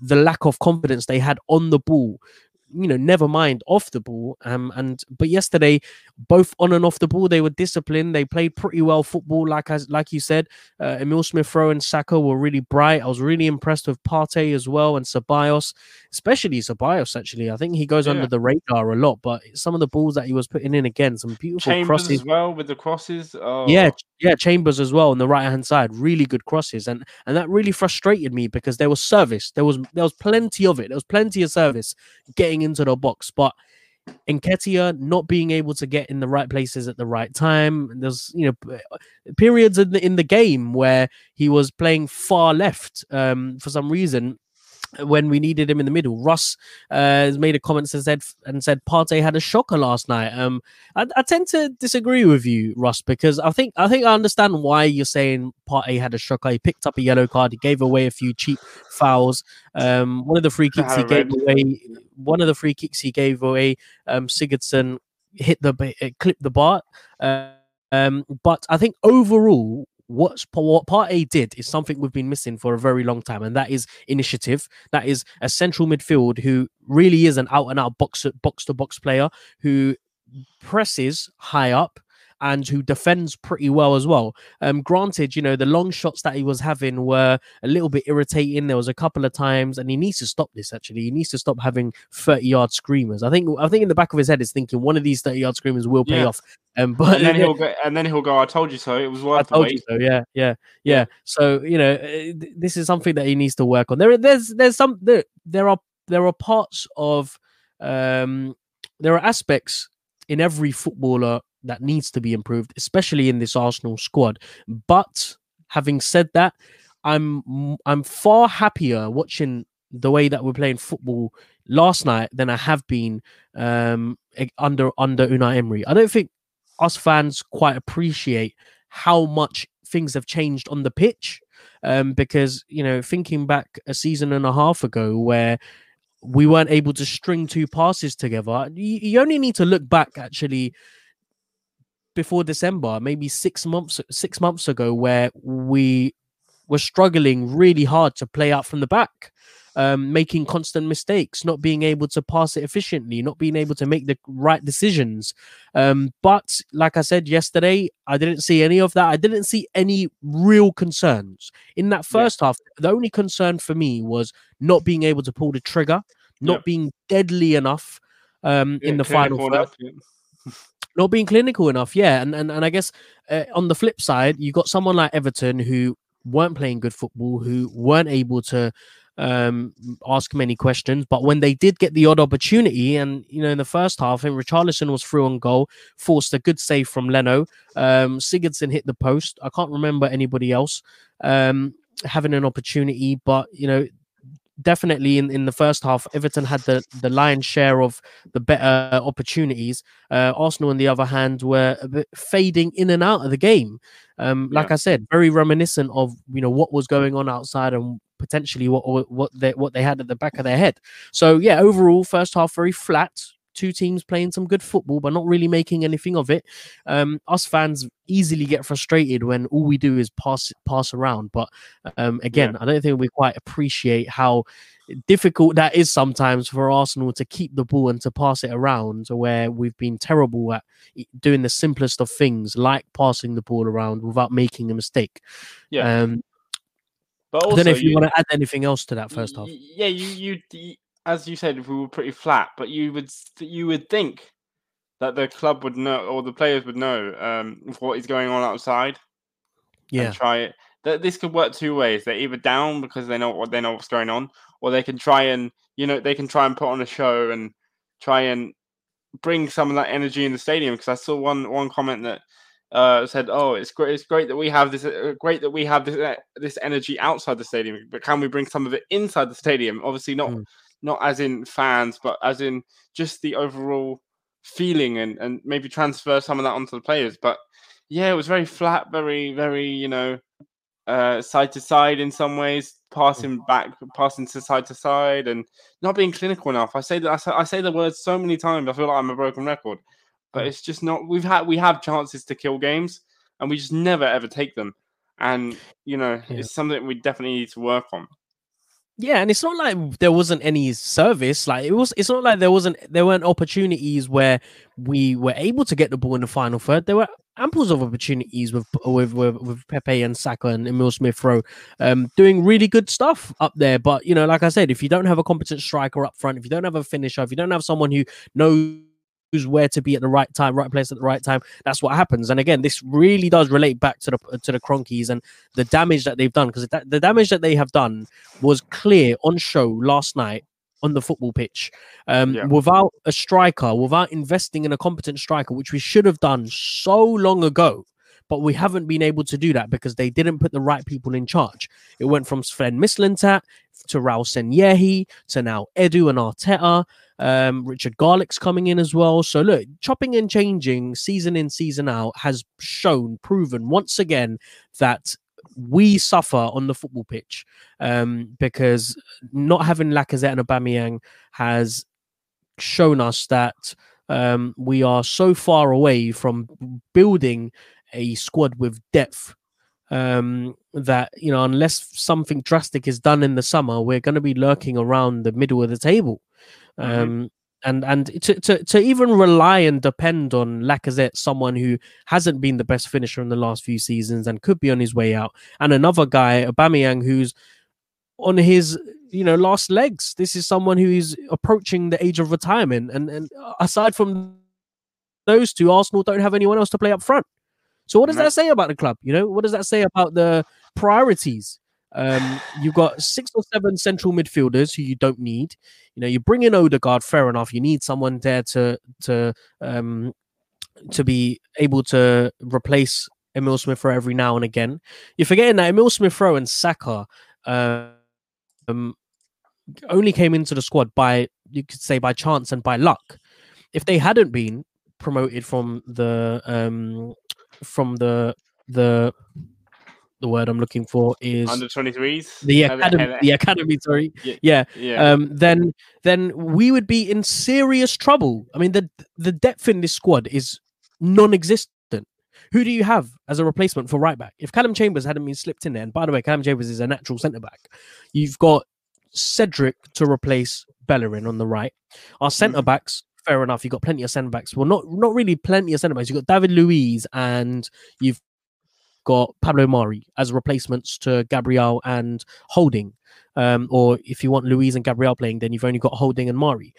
Speaker 1: the lack of confidence they had on the ball you know, never mind off the ball. Um, and but yesterday, both on and off the ball, they were disciplined. They played pretty well football, like as like you said. Uh, Emil Smith Rowe and Saka were really bright. I was really impressed with Partey as well and Ceballos, especially Ceballos. Actually, I think he goes yeah. under the radar a lot, but some of the balls that he was putting in again, some beautiful
Speaker 2: Chambers
Speaker 1: crosses
Speaker 2: as well with the crosses. Oh.
Speaker 1: Yeah, yeah, Chambers as well on the right hand side, really good crosses, and and that really frustrated me because there was service. There was there was plenty of it. There was plenty of service getting getting into the box, but Nketiah not being able to get in the right places at the right time. There's you know periods in the in the game where he was playing far left um, for some reason, when we needed him in the middle. Russ uh, has made a comment and said and said Partey had a shocker last night. Um, I, I, tend to disagree with you, Russ, because I think I think I understand why you're saying Partey had a shocker. He picked up a yellow card. He gave away a few cheap fouls. Um, one of the free kicks he gave away. One of the free kicks he gave away. Um, Sigurdsson hit the clipped the bar. Uh, um, but I think overall, what Partey did is something we've been missing for a very long time, and that is initiative. That is a central midfield who really is an out and out box box to box player who presses high up and who defends pretty well as well. Um, granted, you know, the long shots that he was having were a little bit irritating. There was a couple of times, and he needs to stop this actually. He needs to stop having 30 yard screamers. I think I think in the back of his head is thinking one of these 30 yard screamers will pay yeah. off. Um, but
Speaker 2: and then *laughs* he'll go, and then he'll go. I told you so. It was worth.
Speaker 1: I told you so. Yeah, yeah, yeah. So you know, uh, this is something that he needs to work on. There, there's, there's some there, there are there are parts of um there are aspects in every footballer that needs to be improved, especially in this Arsenal squad. But having said that, I'm I'm far happier watching the way that we're playing football last night than I have been um, under under Unai Emery. I don't think us fans quite appreciate how much things have changed on the pitch. Um, because you know, thinking back a season and a half ago, where we weren't able to string two passes together, you, you only need to look back actually before December, maybe six months six months ago, where we were struggling really hard to play out from the back, um, making constant mistakes, not being able to pass it efficiently, not being able to make the right decisions. Um, but like I said yesterday, I didn't see any of that. I didn't see any real concerns in that first yeah. half. The only concern for me was not being able to pull the trigger, not yeah. being deadly enough um, yeah, in the final third *laughs* not being clinical enough. Yeah, and and, and I guess uh, on the flip side, you got someone like Everton who weren't playing good football, who weren't able to um, ask many questions. But when they did get the odd opportunity, and you know, in the first half, and Richarlison was through on goal, forced a good save from Leno. Um, Sigurdsson hit the post. I can't remember anybody else um, having an opportunity, but you know, definitely in, in the first half, Everton had the, the lion's share of the better opportunities. Uh, Arsenal, on the other hand, were a bit fading in and out of the game. Um, like yeah. I said, very reminiscent of you know what was going on outside and potentially what what they what they had at the back of their head. So yeah, overall, first half very flat two teams playing some good football, but not really making anything of it. Um, us fans easily get frustrated when all we do is pass pass around. But um, again, yeah. I don't think we quite appreciate how difficult that is sometimes for Arsenal to keep the ball and to pass it around, where we've been terrible at doing the simplest of things, like passing the ball around without making a mistake. Yeah. Um, but also, I don't know if you, you, want to add anything else to that first half.
Speaker 2: Yeah, you you as you said, we were pretty flat, but you would you would think that the club would know or the players would know um, what is going on outside.
Speaker 1: Yeah,
Speaker 2: try it. that this could work two ways. They're either down because they know what they know what's going on, or they can try and you know they can try and put on a show and try and bring some of that energy in the stadium. Because I saw one one comment that uh, said, "Oh, it's great. It's great that we have this. Uh, great that we have this uh, this energy outside the stadium. But can we bring some of it inside the stadium? Obviously, not mm. not as in fans, but as in just the overall feeling and and maybe transfer some of that onto the players. But yeah, it was very flat, very very you know uh, side to side in some ways, passing back, passing to side to side, and not being clinical enough. I say that I say, I say the words so many times. I feel like I'm a broken record but it's just not. We've had we have chances to kill games, and we just never ever take them. And you know, yeah. it's something we definitely need to work on.
Speaker 1: Yeah, and it's not like there wasn't any service. Like it was, it's not like there wasn't there weren't opportunities where we were able to get the ball in the final third. There were amples of opportunities with with with, with Pepe and Saka and Emil Smith Rowe um, doing really good stuff up there. But you know, like I said, if you don't have a competent striker up front, if you don't have a finisher, if you don't have someone who knows who's where to be at the right time, right place at the right time. That's what happens. And again, this really does relate back to the to the Kroenkes and the damage that they've done because the damage that they have done was clear on show last night on the football pitch. Um, yeah. Without a striker, without investing in a competent striker, which we should have done so long ago. But we haven't been able to do that because they didn't put the right people in charge. It went from Sven Mislintat to Raul Sanllehi to now Edu and Arteta. Um, Richard Garlick's coming in as well. So look, chopping and changing season in, season out has shown, proven once again that we suffer on the football pitch um, because not having Lacazette and Aubameyang has shown us that um, we are so far away from building a squad with depth um, that you know unless something drastic is done in the summer, we're going to be lurking around the middle of the table. Mm-hmm. Um, and and to, to to even rely and depend on Lacazette, someone who hasn't been the best finisher in the last few seasons and could be on his way out, and another guy, Aubameyang, who's on his you know last legs. This is someone who is approaching the age of retirement, and and aside from those two, Arsenal don't have anyone else to play up front. So what does that say about the club? You know, what does that say about the priorities? Um, you've got six or seven central midfielders who you don't need. You know, you bring in Odegaard, fair enough. You need someone there to to um to be able to replace Emil Smith Rowe every now and again. You're forgetting that Emil Smith Rowe and Saka um only came into the squad by you could say by chance and by luck. If they hadn't been promoted from the um from the the the word I'm looking for is
Speaker 2: under 23s.
Speaker 1: The academy, the academy. Sorry, yeah, yeah. yeah. Um, then then we would be in serious trouble. I mean, the the depth in this squad is non-existent. Who do you have as a replacement for right back? If Callum Chambers hadn't been slipped in there, and by the way, Callum Chambers is a natural centre back. You've got Cedric to replace Bellerin on the right. Our centre mm-hmm. backs fair enough. You've got plenty of centre backs. Well, not not really plenty of centre backs. You've got David Luiz and you've got Pablo Mari as replacements to Gabriel and Holding. Um, or if you want Luiz and Gabriel playing, then you've only got Holding and Mari.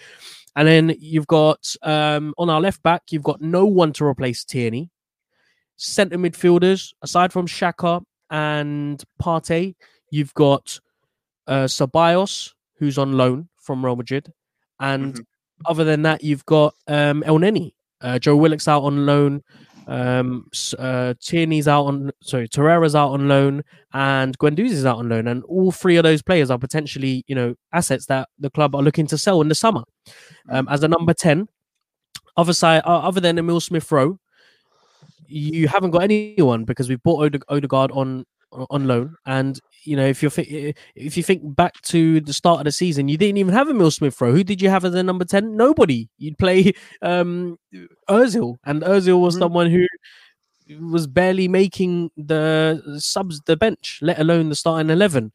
Speaker 1: And then you've got um, on our left back, you've got no one to replace Tierney. Centre midfielders, aside from Xhaka and Partey, you've got uh, who's on loan from Real Madrid, and mm-hmm other than that, you've got um, Elneny, uh, Joe Willock's out on loan. Um, uh, Tierney's out on sorry, Torreira's out on loan, and Guendouzi's out on loan, and all three of those players are potentially you know assets that the club are looking to sell in the summer. Um, as a number ten, other side, uh, other than Emil Smith Rowe, you haven't got anyone because we've bought Ode- Odegaard on on loan, and you know, if you if you think back to the start of the season, you didn't even have Emil Smith Rowe. Who did you have as a number ten? Nobody. You'd play um Özil, and Özil was mm-hmm. someone who was barely making the subs the bench, let alone the starting eleven.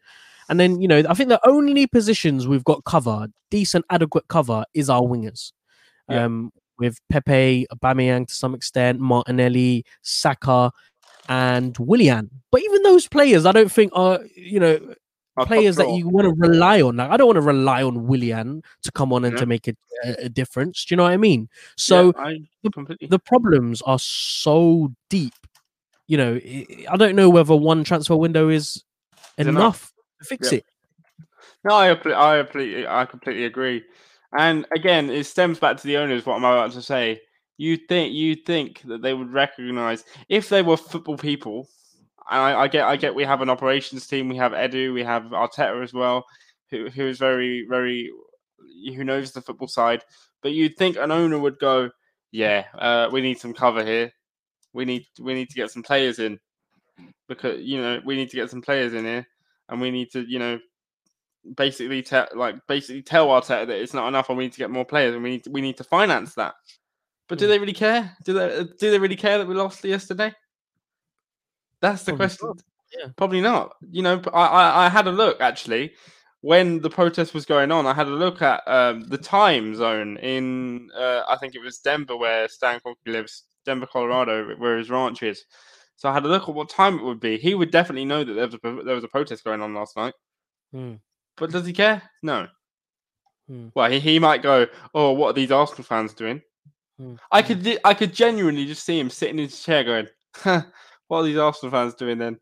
Speaker 1: And then you know, I think the only positions we've got cover, decent, adequate cover, is our wingers. Yeah. Um, with Pepe, Aubameyang to some extent, Martinelli, Saka, and Willian. But even those players, I don't think are you know players that you want to rely on. Like, I don't want to rely on Willian to come on and yeah. to make a, a, difference. Do you know what I mean? So
Speaker 2: yeah, I
Speaker 1: the, the, problems are so deep you know, I I don't know whether one transfer window is enough,
Speaker 2: enough.
Speaker 1: to fix
Speaker 2: Yep.
Speaker 1: it.
Speaker 2: No, I completely, I completely, I completely agree. And again, it stems back to the owners. What am I'm about to say. You think you think that they would recognise if they were football people. and I, I get, I get. We have an operations team. We have Edu. We have Arteta as well, who who is very, very, who knows the football side. But you'd think an owner would go, yeah, uh, we need some cover here. We need, we need to get some players in because you know we need to get some players in here, and we need to, you know, basically tell like basically tell Arteta that it's not enough and we need to get more players and we need to, we need to finance that. But do
Speaker 1: Mm.
Speaker 2: they really care? Do they do they really care that we lost yesterday? That's the
Speaker 1: Probably
Speaker 2: question.
Speaker 1: not, yeah.
Speaker 2: Probably not. You know, I, I I had a look actually when the protest was going on. I had a look at um, the time zone in uh, I think it was Denver where Stan Kroenke lives, Denver, Colorado, where his ranch is. So I had a look at what time it would be. He would definitely know that there was a, there was a protest going on last night.
Speaker 1: Mm,
Speaker 2: But does he care? No.
Speaker 1: Hmm.
Speaker 2: Well, he, he might go, "Oh, what are these Arsenal fans doing?"
Speaker 1: Mm,
Speaker 2: I
Speaker 1: mm.
Speaker 2: could I could genuinely just see him sitting in his chair going, huh, "What are these Arsenal fans doing then?"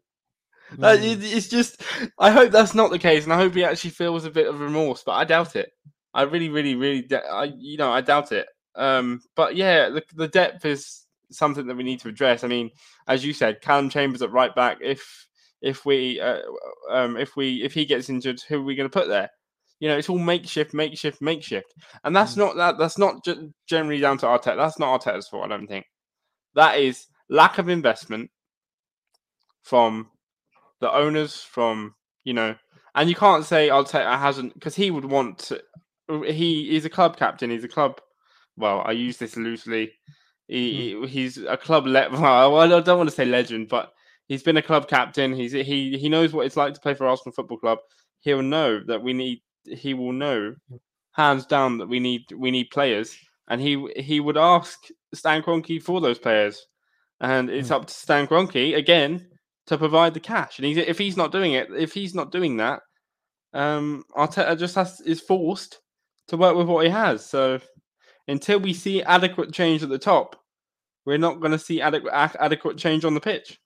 Speaker 1: Mm.
Speaker 2: it- it's just I hope that's not the case, and I hope he actually feels a bit of remorse, but I doubt it. I really, really, really, I you know I doubt it. Um, but yeah, the the depth is something that we need to address. I mean, as you said, Callum Chambers at right back. If if we uh, um if we if he gets injured, who are we going to put there? You know, it's all makeshift, makeshift, makeshift, and that's
Speaker 1: Mm.
Speaker 2: not that. That's not ge- generally down to Arteta. That's not Arteta's fault. I don't think that is lack of investment from the owners, from you know, and you can't say Arteta hasn't because he would want to. He is a club captain. He's a club. Well, I use this loosely. He, he- he's a club. Le- *laughs* well, I don't want to say legend, but he's been a club captain. He's he he knows what it's like to play for Arsenal Football Club. He'll know that we need. He will know, hands down, that we need we need players, and he he would ask Stan Kroenke for those players, and it's
Speaker 1: Hmm.
Speaker 2: up to Stan Kroenke again to provide the cash. And he's, if he's not doing it, if he's not doing that, um, Arteta just has is forced to work with what he has. So until we see adequate change at the top, we're not going to see adequate adequate change on the pitch,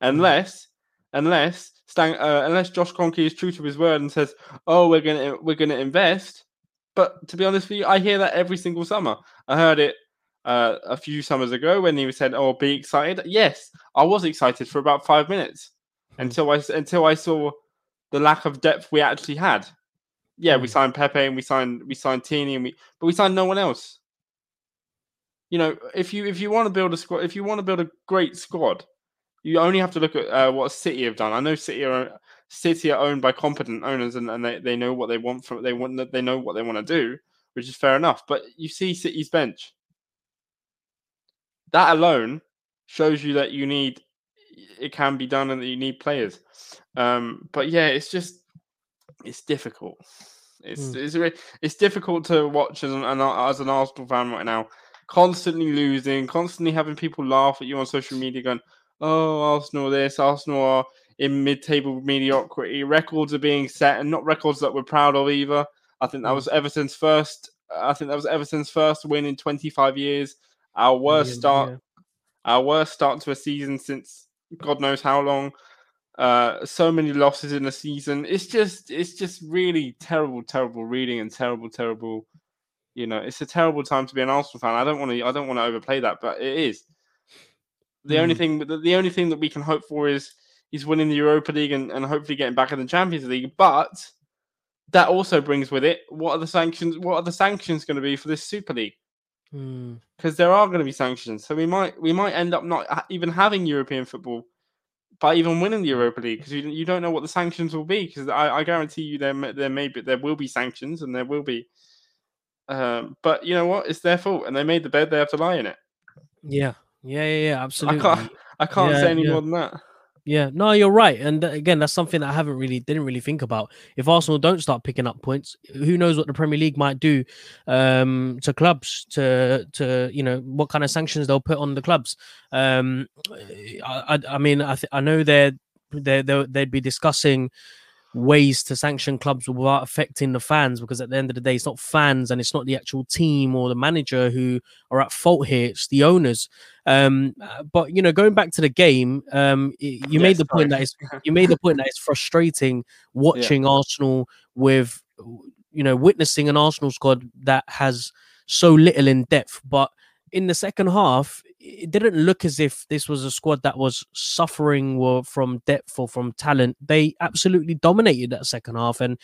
Speaker 2: unless unless Stan, uh, unless Josh Kroenke is true to his word and says, "Oh, we're gonna we're gonna invest." But to be honest with you, I hear that every single summer. I heard it uh, a few summers ago when he said, "Oh, be excited." Yes, I was excited for about five minutes until I until I saw the lack of depth we actually had. Yeah, we
Speaker 1: Mm.
Speaker 2: signed Pepe and we signed we signed Tierney and we but we signed no one else. You know, if you if you want to build a squad, if you want to build a great squad, you only have to look at uh, what City have done. I know City are City are owned by competent owners and, and they, they know what they want from they want they know what they want to do, which is fair enough. But you see City's bench. That alone shows you that you need it can be done and that you need players. Um, but yeah, it's just it's difficult. It's
Speaker 1: Mm.
Speaker 2: it's re- it's difficult to watch as an, an as an Arsenal fan right now. Constantly losing, constantly having people laugh at you on social media, going, "Oh, Arsenal this, Arsenal are in mid-table mediocrity." Records are being set, and not records that we're proud of either. I think that
Speaker 1: Mm.
Speaker 2: was Everton's first. I think that was Everton's first win in 25 years. Our worst
Speaker 1: Yeah,
Speaker 2: start
Speaker 1: yeah.
Speaker 2: our worst start to a season since God knows how long. Uh, so many losses in a season. It's just, it's just really terrible, terrible reading and terrible, terrible. You know, it's a terrible time to be an Arsenal fan. I don't want to, I don't want to overplay that, but it is. The only
Speaker 1: Mm.
Speaker 2: thing, the, the only thing that we can hope for is is winning the Europa League and, and hopefully getting back in the Champions League. But that also brings with it what are the sanctions? What are the sanctions going to be for this Super League?
Speaker 1: Mm.
Speaker 2: because there are going to be sanctions. So we might we might end up not even having European football by even winning the Europa League because you, you don't know what the sanctions will be. Because I, I guarantee you there there may be there will be sanctions and there will be. Um, but you know what? It's their fault, and they made the bed. They have to lie in it.
Speaker 1: Yeah, yeah, yeah, yeah, absolutely.
Speaker 2: I can't I can't
Speaker 1: yeah,
Speaker 2: say any
Speaker 1: yeah.
Speaker 2: more than that.
Speaker 1: Yeah, no, you're right, and again, that's something that I haven't really didn't really think about. If Arsenal don't start picking up points, who knows what the Premier League might do um, to clubs to to you know what kind of sanctions they'll put on the clubs. Um, I, I, I mean, I th- I know they're they they they'd be discussing ways to sanction clubs without affecting the fans because at the end of the day it's not fans and it's not the actual team or the manager who are at fault here it's the owners. Um uh, but you know going back to the game um you
Speaker 2: Yes,
Speaker 1: made the point that it's *laughs* you made the point that it's frustrating watching Arsenal with you know witnessing an Arsenal squad that has so little in depth. But in the second half it didn't look as if this was a squad that was suffering from depth or from talent. They absolutely dominated that second half and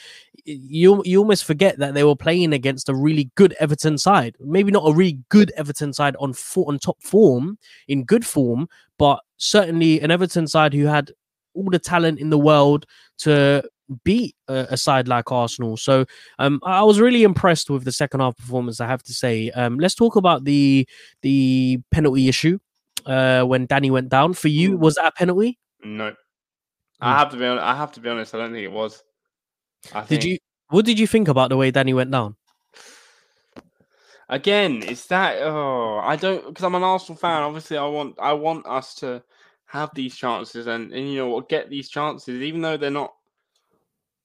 Speaker 1: you you almost forget that they were playing against a really good Everton side. Maybe not a really good Everton side on on top form in good form but certainly an Everton side who had all the talent in the world to beat a, a side like Arsenal. So um, I was really impressed with the second half performance. I have to say. Um, let's talk about the the penalty issue uh, when Dani went down. For you,
Speaker 2: Mm.
Speaker 1: was that a penalty?
Speaker 2: No. I have to be. Honest, I have to be honest. I don't think it was. I
Speaker 1: Did you? What did you think about the way Dani went down?
Speaker 2: Again, it's that. Oh, I don't because I'm an Arsenal fan. Obviously, I want. I want us to have these chances and and you know get these chances, even though they're not.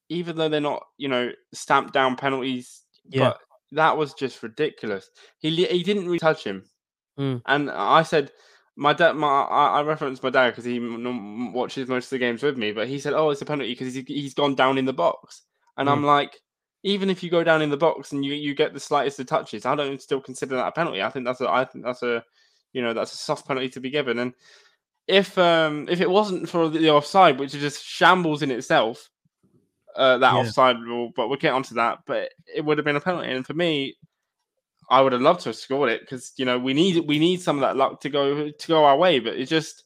Speaker 2: Even though they're not, you know, stamped down penalties.
Speaker 1: Yeah.
Speaker 2: But that was just ridiculous. He he didn't really touch him,
Speaker 1: Mm.
Speaker 2: and I said. My dad, my I, I referenced my dad because he m- watches most of the games with me. But he said, "Oh, it's a penalty because he's, he's gone down in the box." And
Speaker 1: Mm.
Speaker 2: I'm like, even if you go down in the box and you you get the slightest of touches, I don't still consider that a penalty. I think that's a I think that's a you know that's a soft penalty to be given. And if um if it wasn't for the offside, which is just shambles in itself, uh, that
Speaker 1: Yeah.
Speaker 2: offside rule, but we'll get onto that. But it would have been a penalty, and for me, I would have loved to have scored it because you know we need we need some of that luck to go to go our way. But it just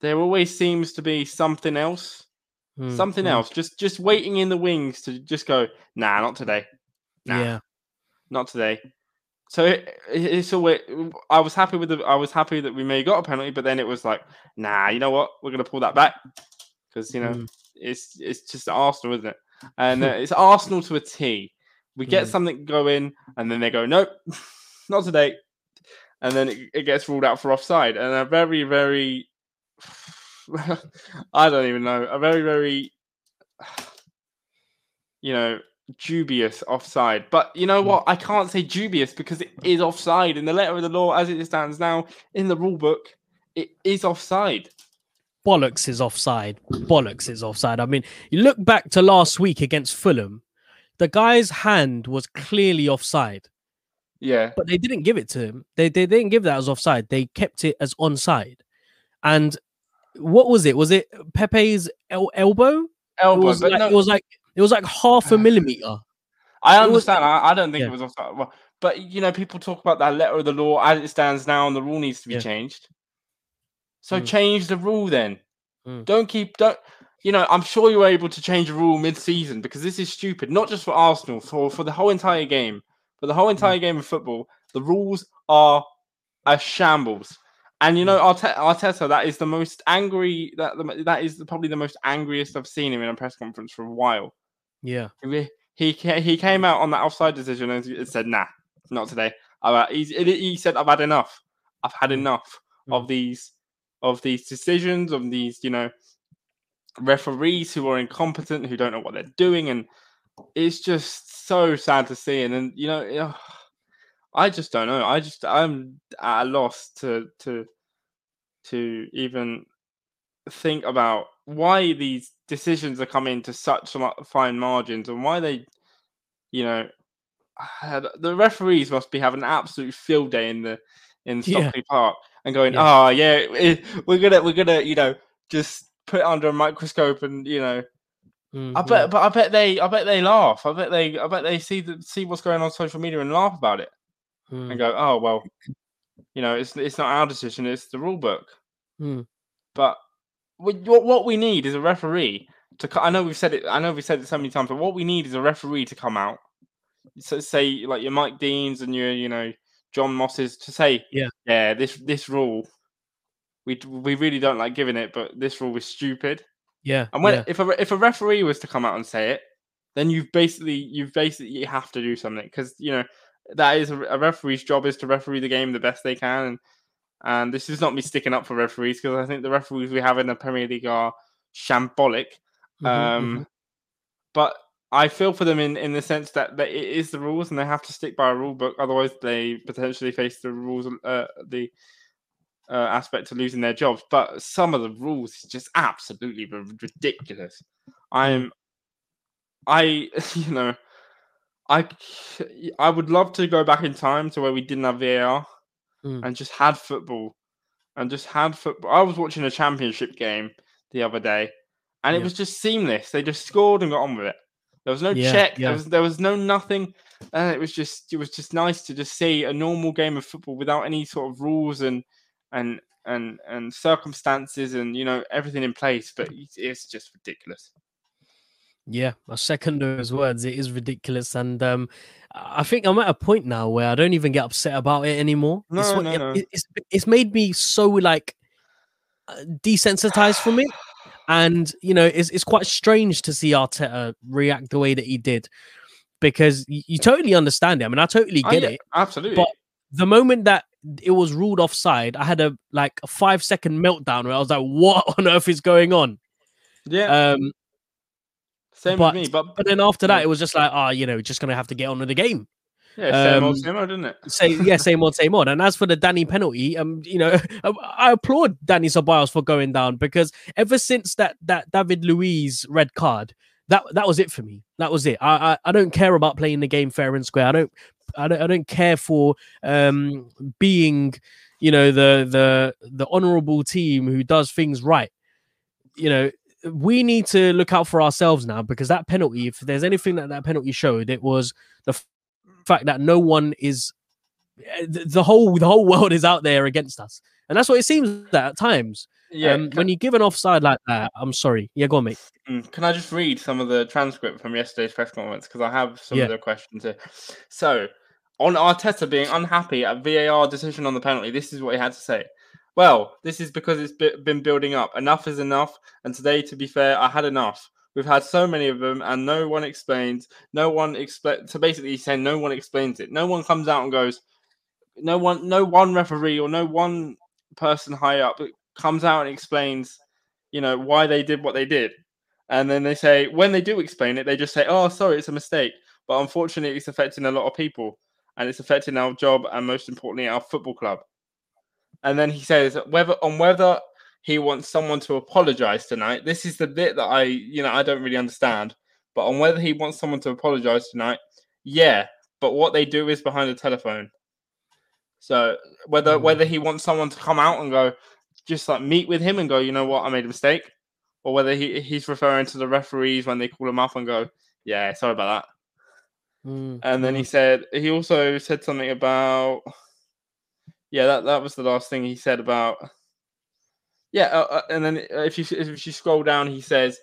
Speaker 2: there always seems to be something else
Speaker 1: Mm,
Speaker 2: something
Speaker 1: mm.
Speaker 2: else just just waiting in the wings to just go nah not today nah
Speaker 1: Yeah.
Speaker 2: not today so it, it- it's always i was happy with the i was happy that we may got a penalty but then it was like nah you know what we're gonna pull that back because you know
Speaker 1: Mm.
Speaker 2: It's it's just arsenal isn't it? And uh, *laughs* it's arsenal to a t. We get
Speaker 1: Mm. something
Speaker 2: going and then they go nope *laughs* not today. And then it, it gets ruled out for offside and a very very *sighs* i don't even know a very very *sighs* you know dubious offside. But you know
Speaker 1: Mm.
Speaker 2: what? I can't say dubious because it is offside. In the letter of the law as it stands now in the rule book it is offside
Speaker 1: bollocks is offside. Bollocks is offside. I mean, you look back to last week against Fulham, the guy's hand was clearly offside,
Speaker 2: yeah
Speaker 1: but they didn't give it to him. They, they didn't give that as offside. They kept it as onside. And what was it? Was it Pepe's el- elbow? It
Speaker 2: elbow
Speaker 1: was, like,
Speaker 2: no,
Speaker 1: it was like it was like half a millimeter.
Speaker 2: I
Speaker 1: it was-
Speaker 2: understand. I, I don't think
Speaker 1: Yeah.
Speaker 2: it was offside. Well, but you know, people talk about that letter of the law as it stands now, and the rule needs to be
Speaker 1: Yeah.
Speaker 2: changed. So
Speaker 1: Mm.
Speaker 2: change the rule then.
Speaker 1: Mm.
Speaker 2: Don't keep don't. You know, I'm sure you're able to change a rule mid-season because this is stupid. Not just for Arsenal, for for the whole entire game, for the whole
Speaker 1: Mm.
Speaker 2: entire game of football. The rules are a shambles. And you know,
Speaker 1: Mm.
Speaker 2: Arte- Arteta, that is the most angry. That the, that is probably the most angriest I've seen him in a press conference for a while.
Speaker 1: Yeah.
Speaker 2: He he he came out on that offside decision and said, "Nah, not today." He's, he he said, "I've had enough. I've had
Speaker 1: Mm.
Speaker 2: enough
Speaker 1: Mm.
Speaker 2: of these of these decisions of these you know referees who are incompetent, who don't know what they're doing, and it's just so sad to see. And then you know, I just don't know. I just I'm at a loss to to to even think about why these decisions are coming to such fine margins and why they, you know, the referees must be having an absolute field day in the in
Speaker 1: Yeah.
Speaker 2: Stockley Park and going,
Speaker 1: Yeah.
Speaker 2: oh yeah, we're gonna we're gonna you know just put it under a microscope and you know
Speaker 1: Mm,
Speaker 2: I
Speaker 1: mm.
Speaker 2: bet but I bet they I bet they laugh I bet they I bet they see the, see what's going on social media and laugh about it
Speaker 1: Mm,
Speaker 2: and go oh well you know it's it's not our decision it's the rule book
Speaker 1: mm.
Speaker 2: but we, what what we need is a referee to. I know we've said it. I know we've said it so many times, but what we need is a referee to come out. So say like your Mike Deans and your you know John Mosses to say
Speaker 1: Yeah.
Speaker 2: yeah this this rule we we really don't like giving it, but this rule was stupid.
Speaker 1: Yeah.
Speaker 2: And when
Speaker 1: yeah.
Speaker 2: if a if a referee was to come out and say it, then you've basically you've basically you have to do something because you know that is a, a referee's job is to referee the game the best they can and and this is not me sticking up for referees because I think the referees we have in the Premier League are shambolic.
Speaker 1: Mhm,
Speaker 2: Um,
Speaker 1: mhm.
Speaker 2: but I feel for them in, in the sense that, that it is the rules and they have to stick by a rule book. Otherwise, they potentially face the rules, uh, the uh, aspect of losing their jobs. But some of the rules is just absolutely ridiculous. I'm, I, *laughs* you know, I, I would love to go back in time to where we didn't have VAR
Speaker 1: Mm.
Speaker 2: and just had football and just had football. I was watching a championship game the other day and it was just seamless. They just scored and got on with it. There was no
Speaker 1: Yeah,
Speaker 2: check.
Speaker 1: yeah.
Speaker 2: There was there was no nothing. And it was just it was just nice to just see a normal game of football without any sort of rules and and and and circumstances and you know everything in place. But it's, it's just ridiculous.
Speaker 1: Yeah, I second those words. It is ridiculous, and um, I think I'm at a point now where I don't even get upset about it anymore. it's,
Speaker 2: No,
Speaker 1: what-
Speaker 2: no,
Speaker 1: it-
Speaker 2: no.
Speaker 1: it's it's made me so like uh, desensitized from it, and you know, it's it's quite strange to see Arteta react the way that he did, because you, you totally understand it. I mean, I totally
Speaker 2: Oh,
Speaker 1: get
Speaker 2: yeah,
Speaker 1: it.
Speaker 2: Absolutely.
Speaker 1: But the moment that it was ruled offside, I had a like a five second meltdown where I was like, "What on earth is going on?"
Speaker 2: yeah,
Speaker 1: Um,
Speaker 2: same
Speaker 1: but-
Speaker 2: with me. But
Speaker 1: but then after that, it was just like, "Ah, you know, just gonna have to get on with the game."
Speaker 2: Yeah, same old,
Speaker 1: um,
Speaker 2: same old, didn't it?
Speaker 1: say yeah, same old, same old. And as for the Dani penalty, um, you know, *laughs* I applaud Dani Ceballos for going down because ever since that that David Luiz red card, that that was it for me. That was it. I I, I don't care about playing the game fair and square. I don't I don't I don't care for um being, you know, the the the honourable team who does things right. You know, we need to look out for ourselves now because that penalty, if there's anything that that penalty showed, it was the fact that no one is eh, the, the whole the whole world is out there against us, and that's what it seems that at times.
Speaker 2: Yeah.
Speaker 1: um,
Speaker 2: can,
Speaker 1: when you give an offside like that, I'm sorry. Yeah, go on, mate.
Speaker 2: mm, can I just read some of the transcript from yesterday's press conference because I have some
Speaker 1: Yeah.
Speaker 2: of the questions here. So, on Arteta being unhappy at VAR decision on the penalty, this is what he had to say. Well, this is because it's been building up. Enough is enough, and today, to be fair, I had enough. We've had so many of them, and no one explains. No one explain. So basically, he's saying no one explains it. No one comes out and goes. No one, no one referee or no one person high up comes out and explains, you know, why they did what they did. And then they say, when they do explain it, they just say, "Oh, sorry, it's a mistake." But unfortunately, it's affecting a lot of people, and it's affecting our job, and most importantly, our football club. And then he says whether on whether he wants someone to apologize tonight. This is the bit that I, you know, I don't really understand. But on whether he wants someone to apologize tonight, yeah. But what they do is behind the telephone. So whether
Speaker 1: Mm.
Speaker 2: whether he wants someone to come out and go, just like meet with him and go, you know what, I made a mistake, or whether he, he's referring to the referees when they call him up and go, yeah, sorry about that.
Speaker 1: Mm,
Speaker 2: And then he
Speaker 1: mm.
Speaker 2: said he also said something about yeah that that was the last thing he said about yeah uh, uh, and then if you if you scroll down he says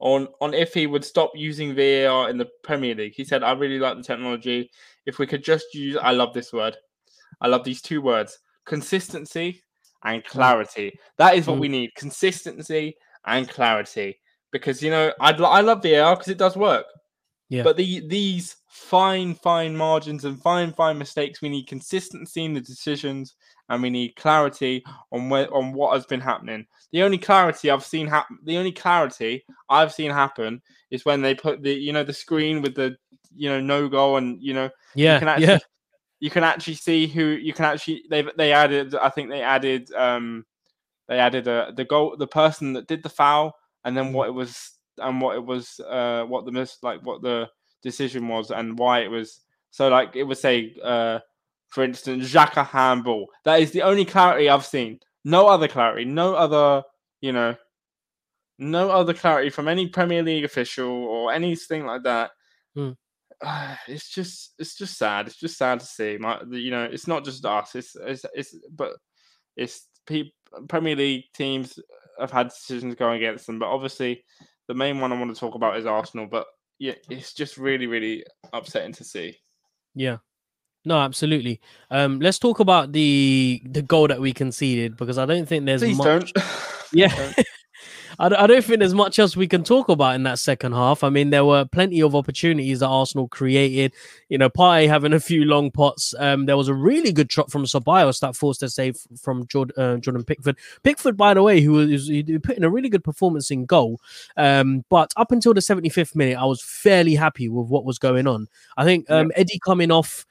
Speaker 2: on on if he would stop using VAR in the Premier League. He said I really like the technology. If we could just use I love this word. I love these two words consistency and clarity. That is what
Speaker 1: Mm.
Speaker 2: we need consistency and clarity. Because you know I'd I love VAR because it does work
Speaker 1: Yeah.
Speaker 2: but the these fine, fine margins and fine, fine mistakes, we need consistency in the decisions and we need clarity on where on what has been happening. The only clarity I've seen happen, the only clarity I've seen happen is when they put the you know the screen with the you know no goal and you know
Speaker 1: yeah,
Speaker 2: you can actually
Speaker 1: yeah,
Speaker 2: you can actually see who you can actually they they added I think they added um they added uh, the goal the person that did the foul and then
Speaker 1: Mhm.
Speaker 2: what it was and what it was uh what the mis like what the decision was and why it was so like it would say uh for instance Xhaka handball that is the only clarity I've seen no other clarity no other you know no other clarity from any Premier League official or anything like that
Speaker 1: Hmm.
Speaker 2: uh, *sighs* it's just it's just sad. It's just sad to see. My, you know, it's not just us. It's it's, it's but it's people. Premier League teams have had decisions going against them, but obviously the main one I want to talk about is Arsenal. But yeah, it's just really really upsetting to see.
Speaker 1: yeah. No, absolutely. Um, let's talk about the the goal that we conceded because I don't think there's
Speaker 2: Please
Speaker 1: much.
Speaker 2: don't. *laughs*
Speaker 1: Yeah. I, I don't think there's much else we can talk about in that second half. I mean, there were plenty of opportunities that Arsenal created. You know, Partey having a few long pots. Um, there was a really good shot from Ceballos that forced a save from Jordan, uh, Jordan Pickford. Pickford, by the way, who was he put in a really good performance in goal. Um, but up until the 75th minute, I was fairly happy with what was going on. I think um. Eddie coming off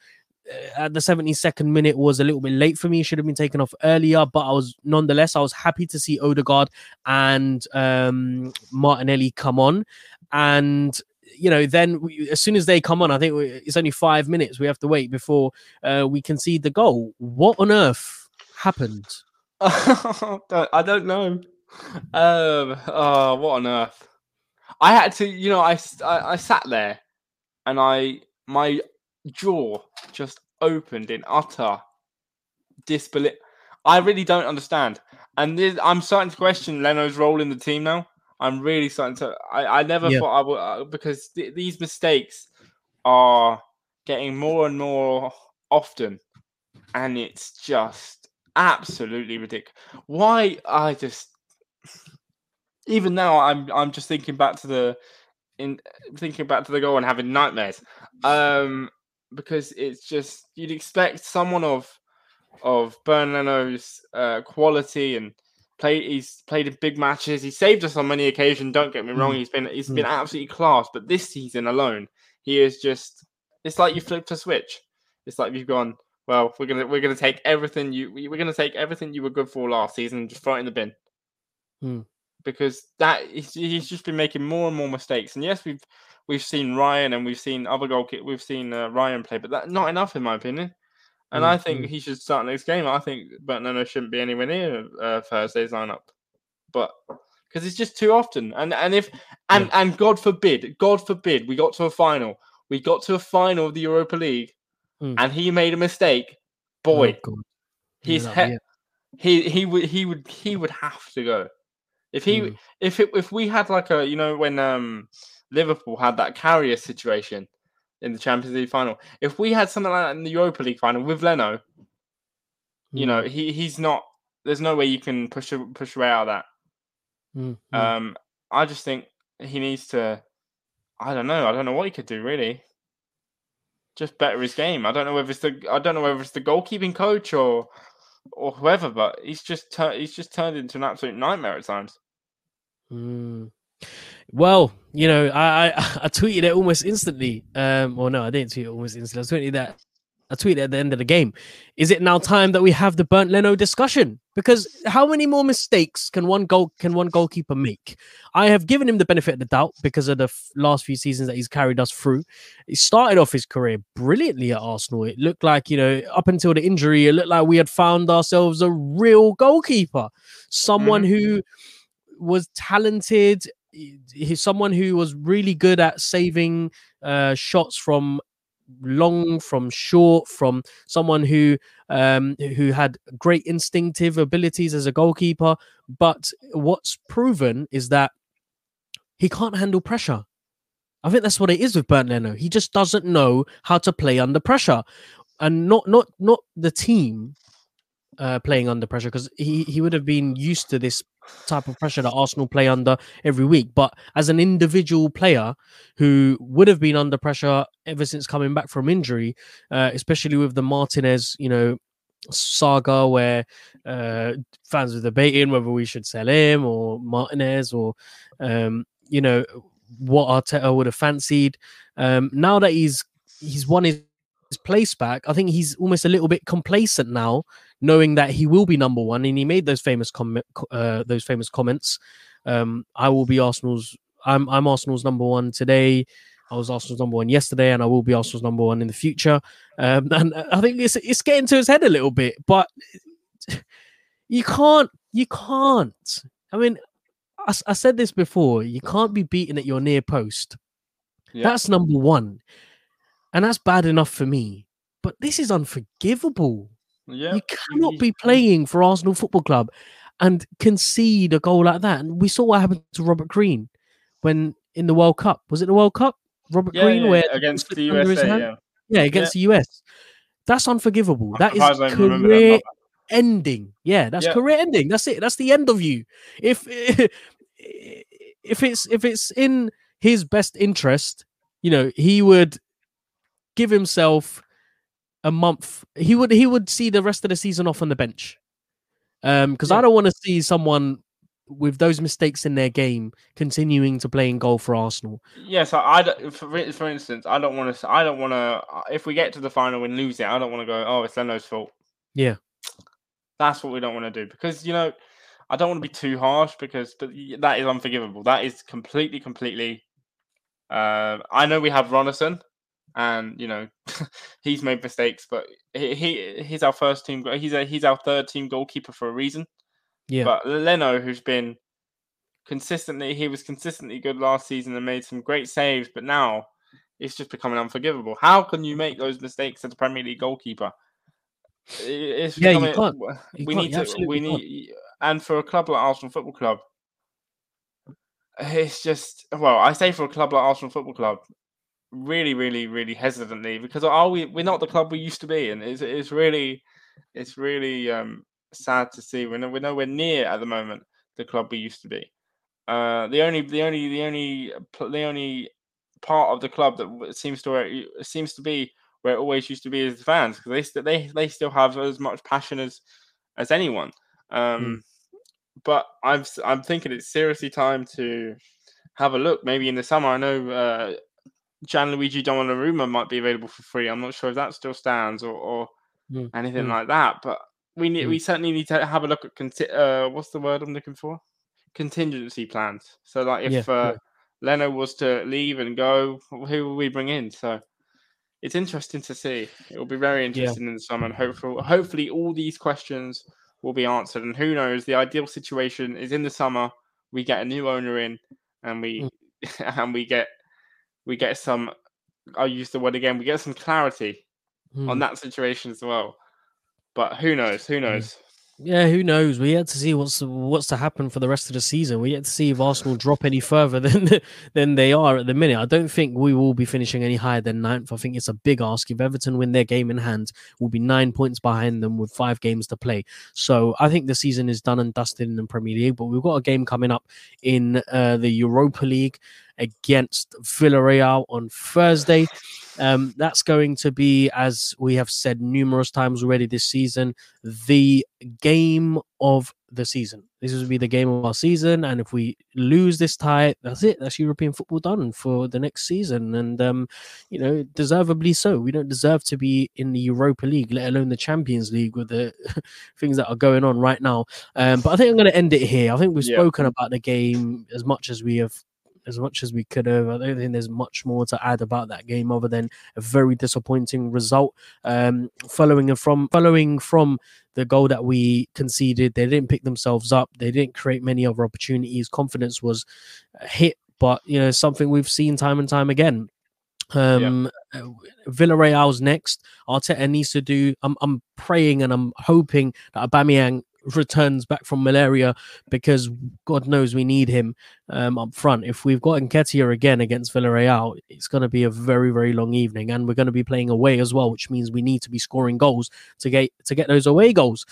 Speaker 1: at the 72nd minute was a little bit late for me. Should have been taken off earlier, but I was nonetheless I was happy to see Odegaard and um, Martinelli come on, and you know then we, as soon as they come on, I think we, it's only five minutes we have to wait before uh, we concede the goal. What on earth happened? *laughs*
Speaker 2: I don't know. Um, oh, what on earth? I had to, you know, I, I, I sat there and I my jaw just opened in utter disbelief. I really don't understand. And this, I'm starting to question Leno's role in the team now. I'm really starting to. I, I never yeah. thought I would uh, because th- these mistakes are getting more and more often, and it's just absolutely ridiculous. Why I just even now I'm I'm just thinking back to the in thinking back to the goal and having nightmares. Um, because it's just you'd expect someone of of Bernd Leno's uh, quality and play. He's played in big matches. He saved us on many occasions. Don't get me wrong. Mm. He's been he's mm. been absolutely class. But this season alone, he is just. It's like you flipped a switch. It's like you've gone. Well, we're gonna we're gonna take everything you we're gonna take everything you were good for last season and just throw it in the bin.
Speaker 1: Mm.
Speaker 2: Because that he's, he's just been making more and more mistakes. And yes, we've we've seen Ryan and we've seen other goal kick, We've seen uh, Ryan play, but that not enough in my opinion. And mm-hmm. I think mm. he should start next game. I think Bernd shouldn't be anywhere near uh, Thursday's lineup, but because it's just too often. And and if and yeah. and God forbid, God forbid, we got to a final. We got to a final of the Europa League, mm. and he made a mistake. Boy, oh, he's he, he he would he would he would have to go. If he mm. if it, if we had like a you know when um Liverpool had that Karius situation in the Champions League final. If we had something like that in the Europa League final with Leno, you know, hmm. he he's not. There's no way you can push push away out of that.
Speaker 1: Mm-hmm.
Speaker 2: Um, I just think he needs to. I don't know. I don't know what he could do really. Just better his game. I don't know whether it's the. I don't know whether it's the goalkeeping coach or or whoever, but he's just tur- he's just turned into an absolute nightmare at times.
Speaker 1: Mm. Well, you know, I, I, *laughs* I tweeted it almost instantly. Um, well, no, I didn't tweet it almost instantly. I tweeted that. I tweeted at the end of the game. Is it now time that we have the Bernd Leno discussion? Because how many more mistakes can one goal can one goalkeeper make? I have given him the benefit of the doubt because of the f- last few seasons that he's carried us through. He started off his career brilliantly at Arsenal. It looked like you know up until the injury, it looked like we had found ourselves a real goalkeeper, someone mm. who was talented he's someone who was really good at saving uh, shots from long, from short, from someone who um, who had great instinctive abilities as a goalkeeper. But what's proven is that he can't handle pressure. I think that's what it is with Bernd Leno. He just doesn't know how to play under pressure, and not not not the team uh, playing under pressure because he, he would have been used to this type of pressure that Arsenal play under every week. But as an individual player who would have been under pressure ever since coming back from injury, uh, especially with the Martinez, you know, saga where uh, fans were debating whether we should sell him or Martinez or, um, you know, what Arteta would have fancied. Um, now that he's he's won his his place back, I think he's almost a little bit complacent now, knowing that he will be number one. And he made those famous comment, uh, those famous comments. Um, I will be Arsenal's. I'm I'm Arsenal's number one today. I was Arsenal's number one yesterday, and I will be Arsenal's number one in the future. Um, and I think it's it's getting to his head a little bit, but you can't, you can't. I mean, I, I said this before. You can't be beaten at your near post. Yeah. That's number one. And that's bad enough for me. But this is unforgivable. Yeah. You cannot be playing for Arsenal Football Club and concede a goal like that. And we saw what happened to Robert Green when in the World Cup. Was it the World Cup? Robert
Speaker 2: yeah,
Speaker 1: Green,
Speaker 2: yeah,
Speaker 1: where
Speaker 2: against the USA, yeah.
Speaker 1: yeah, against the US. That's unforgivable. That is career ending. Yeah, that's career ending. That's it. That's the end of you. If *laughs* if it's if it's in his best interest, you know, he would give himself a month. He would he would see the rest of the season off on the bench. Um, because
Speaker 2: Yeah.
Speaker 1: I don't want to see someone with those mistakes in their game continuing to play in goal for Arsenal.
Speaker 2: Yes, I, I don't- for for instance, I don't want to. I don't want to. If we get to the final and lose it, I don't want to go. Oh, it's Leno's fault.
Speaker 1: Yeah.
Speaker 2: That's what we don't want to do because you know, I don't want to be too harsh because but that is unforgivable. That is completely, completely. Uh, I know we have Runarsson, and you know, *laughs* he's made mistakes, but he, he he's our first team. He's a he's our third team goalkeeper for a reason.
Speaker 1: Yeah.
Speaker 2: But Leno, who's been consistently, he was consistently good last season and made some great saves, but now it's just becoming unforgivable. How can you make those mistakes as a Premier League goalkeeper? It's
Speaker 1: Yeah, you can't. You
Speaker 2: we
Speaker 1: can't,
Speaker 2: need to. We
Speaker 1: can't.
Speaker 2: need, and for a club like Arsenal Football Club, it's just well, I say for a club like Arsenal Football Club, really, really, really hesitantly because are we? We're not the club we used to be, and it's it's really, it's really um sad to see. We're, no, we're nowhere near at the moment the club we used to be. Uh, the only, the only, the only, the only part of the club that seems to seems to be where it always used to be is the fans because they they they still have as much passion as as anyone. Um, But I'm I'm thinking it's seriously time to have a look. Maybe in the summer. I know uh, Gianluigi Donnarumma might be available for free. I'm not sure if that still stands or, or
Speaker 1: Mm,
Speaker 2: anything
Speaker 1: mm.
Speaker 2: like that. But we need
Speaker 1: Mm.
Speaker 2: we certainly need to have a look at conti- uh, what's the word I'm looking for? Contingency plans. So like if
Speaker 1: Yeah,
Speaker 2: uh,
Speaker 1: yeah.
Speaker 2: Leno was to leave and go, who will we bring in? So it's interesting to see. It will be very interesting in the summer, and hopefully, hopefully, all these questions will be answered. And who knows? The ideal situation is in the summer. We get a new owner in, and we *laughs* and we get we get some. I'll use the word again. We get some clarity on
Speaker 1: Mm.
Speaker 2: that situation as well. But who knows? Who knows?
Speaker 1: Yeah, who knows? We yet to see what's what's to happen for the rest of the season. We yet to see if Arsenal drop any further *laughs* than than they are at the minute. I don't think we will be finishing any higher than ninth. I think it's a big ask. If Everton win their game in hand, we'll be nine points behind them with five games to play. So I think the season is done and dusted in the Premier League. But we've got a game coming up in uh, the Europa League against Villarreal on Thursday. Um, that's going to be, as we have said numerous times already this season, the game of the season. This will be the game of our season, and if we lose this tie, that's it. That's European football done for the next season, and um, you know, deservedly so. We don't deserve to be in the Europa League, let alone the Champions League, with the *laughs* things that are going on right now. Um, but I think I'm going to end it here. I think we've
Speaker 2: Yeah.
Speaker 1: spoken about the game as much as we have as much as we could have. I don't think there's much more to add about that game other than a very disappointing result. Um, following from following from the goal that we conceded, they didn't pick themselves up. They didn't create many other opportunities. Confidence was hit, but you know something we've seen time and time again. Um, Villarreal's next. Arteta needs to do. I'm, I'm praying and I'm hoping that Aubameyang returns back from malaria because God knows we need him um, up front. If we've got Nketiah again against Villarreal, it's going to be a very very long evening, and we're going to be playing away as well, which means we need to be scoring goals to get to get those away goals.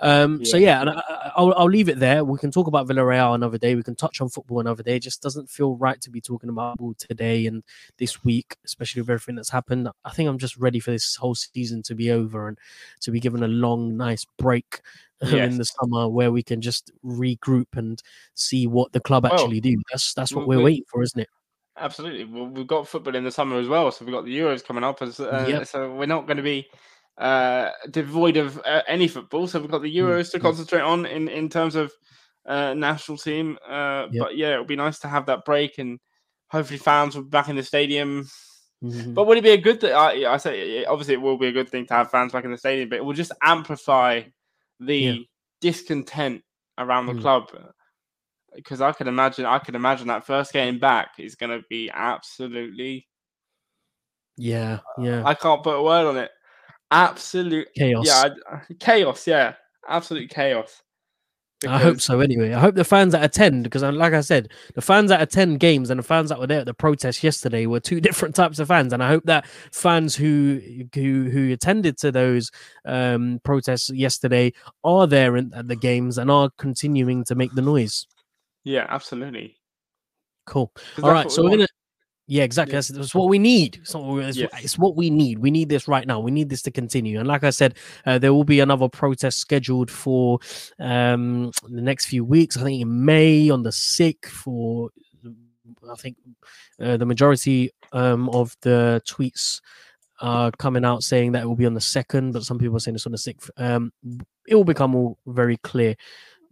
Speaker 1: Um, So yeah, and I, I- I'll, I'll leave it there. We can talk about Villarreal another day. We can touch on football another day. It just doesn't feel right to be talking about football today and this week, especially with everything that's happened. I think I'm just ready for this whole season to be over and to be given a long, nice break um, *laughs* in the summer where we can just regroup and see what the club
Speaker 2: Well,
Speaker 1: do. That's that's what
Speaker 2: we-
Speaker 1: we're waiting for, isn't it?
Speaker 2: Absolutely. Well, we've got football in the summer as well, so we've got the Euros coming up, as uh,
Speaker 1: Yep.
Speaker 2: so we're not going to be uh, devoid of uh, any football. So we've got the Euros to
Speaker 1: mm.
Speaker 2: concentrate on in in terms of uh, national team. Uh,
Speaker 1: Yep.
Speaker 2: But yeah, it would be nice to have that break, and hopefully fans will be back in the stadium.
Speaker 1: Mhm.
Speaker 2: But would it be a good thing? I, I say obviously it will be a good thing to have fans back in the stadium, but it will just amplify the
Speaker 1: Yeah.
Speaker 2: discontent around the
Speaker 1: Mm.
Speaker 2: club. Because I can imagine, I can imagine that first game back is going to be absolutely.
Speaker 1: yeah, yeah,
Speaker 2: I can't put a word on it. Absolute
Speaker 1: chaos.
Speaker 2: yeah, I- chaos. Yeah, absolute chaos.
Speaker 1: I hope so. Anyway, I hope the fans that attend, because like I said, the fans that attend games and the fans that were there at the protest yesterday were two *laughs* different types of fans, and I hope that fans who who who attended to those um, protests yesterday are there in, at the games and are continuing to make the noise.
Speaker 2: Yeah, absolutely.
Speaker 1: Cool. All right, so
Speaker 2: we
Speaker 1: we're gonna. Yeah, exactly.
Speaker 2: Yeah.
Speaker 1: That's, that's what we need. So it's,
Speaker 2: Yes.
Speaker 1: it's what we need. We need this right now. We need this to continue. And like I said, uh, there will be another protest scheduled for um, the next few weeks. I think in May on the sixth. For I think uh, the majority um, of the tweets are coming out saying that it will be on the second, but some people are saying it's on the sixth. Um, it will become all very clear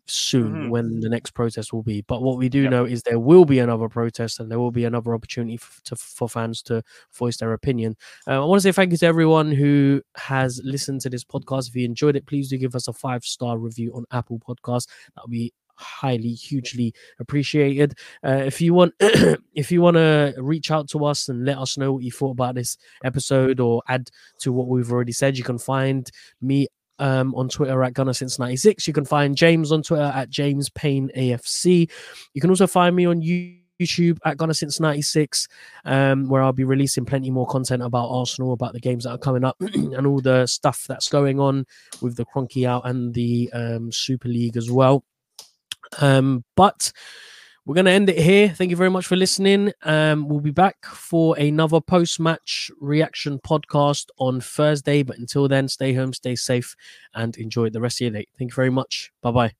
Speaker 1: soon
Speaker 2: Mhm.
Speaker 1: when the next protest will be. But what we do
Speaker 2: Yep.
Speaker 1: know is there will be another protest and there will be another opportunity f- to, for fans to voice their opinion. Uh, I want to say thank you to everyone who has listened to this podcast. If you enjoyed it, please do give us a five star review on Apple Podcasts. That would be highly hugely appreciated uh, if you want *clears throat* if you want to reach out to us and let us know what you thought about this episode or add to what we've already said you can find me um, on Twitter at Gunner since 96. You can find James on Twitter at James Payne AFC. You can also find me on YouTube at Gunner since 96, um, where I'll be releasing plenty more content about Arsenal, about the games that are coming up, *clears throat* and all the stuff that's going on with the Kroenke out and the um, Super League as well. Um, but we're going to end it here. Thank you very much for listening. Um, we'll be back for another post match reaction podcast on Thursday. But until then, stay home, stay safe, and enjoy the rest of your day. Thank you very much. Bye bye.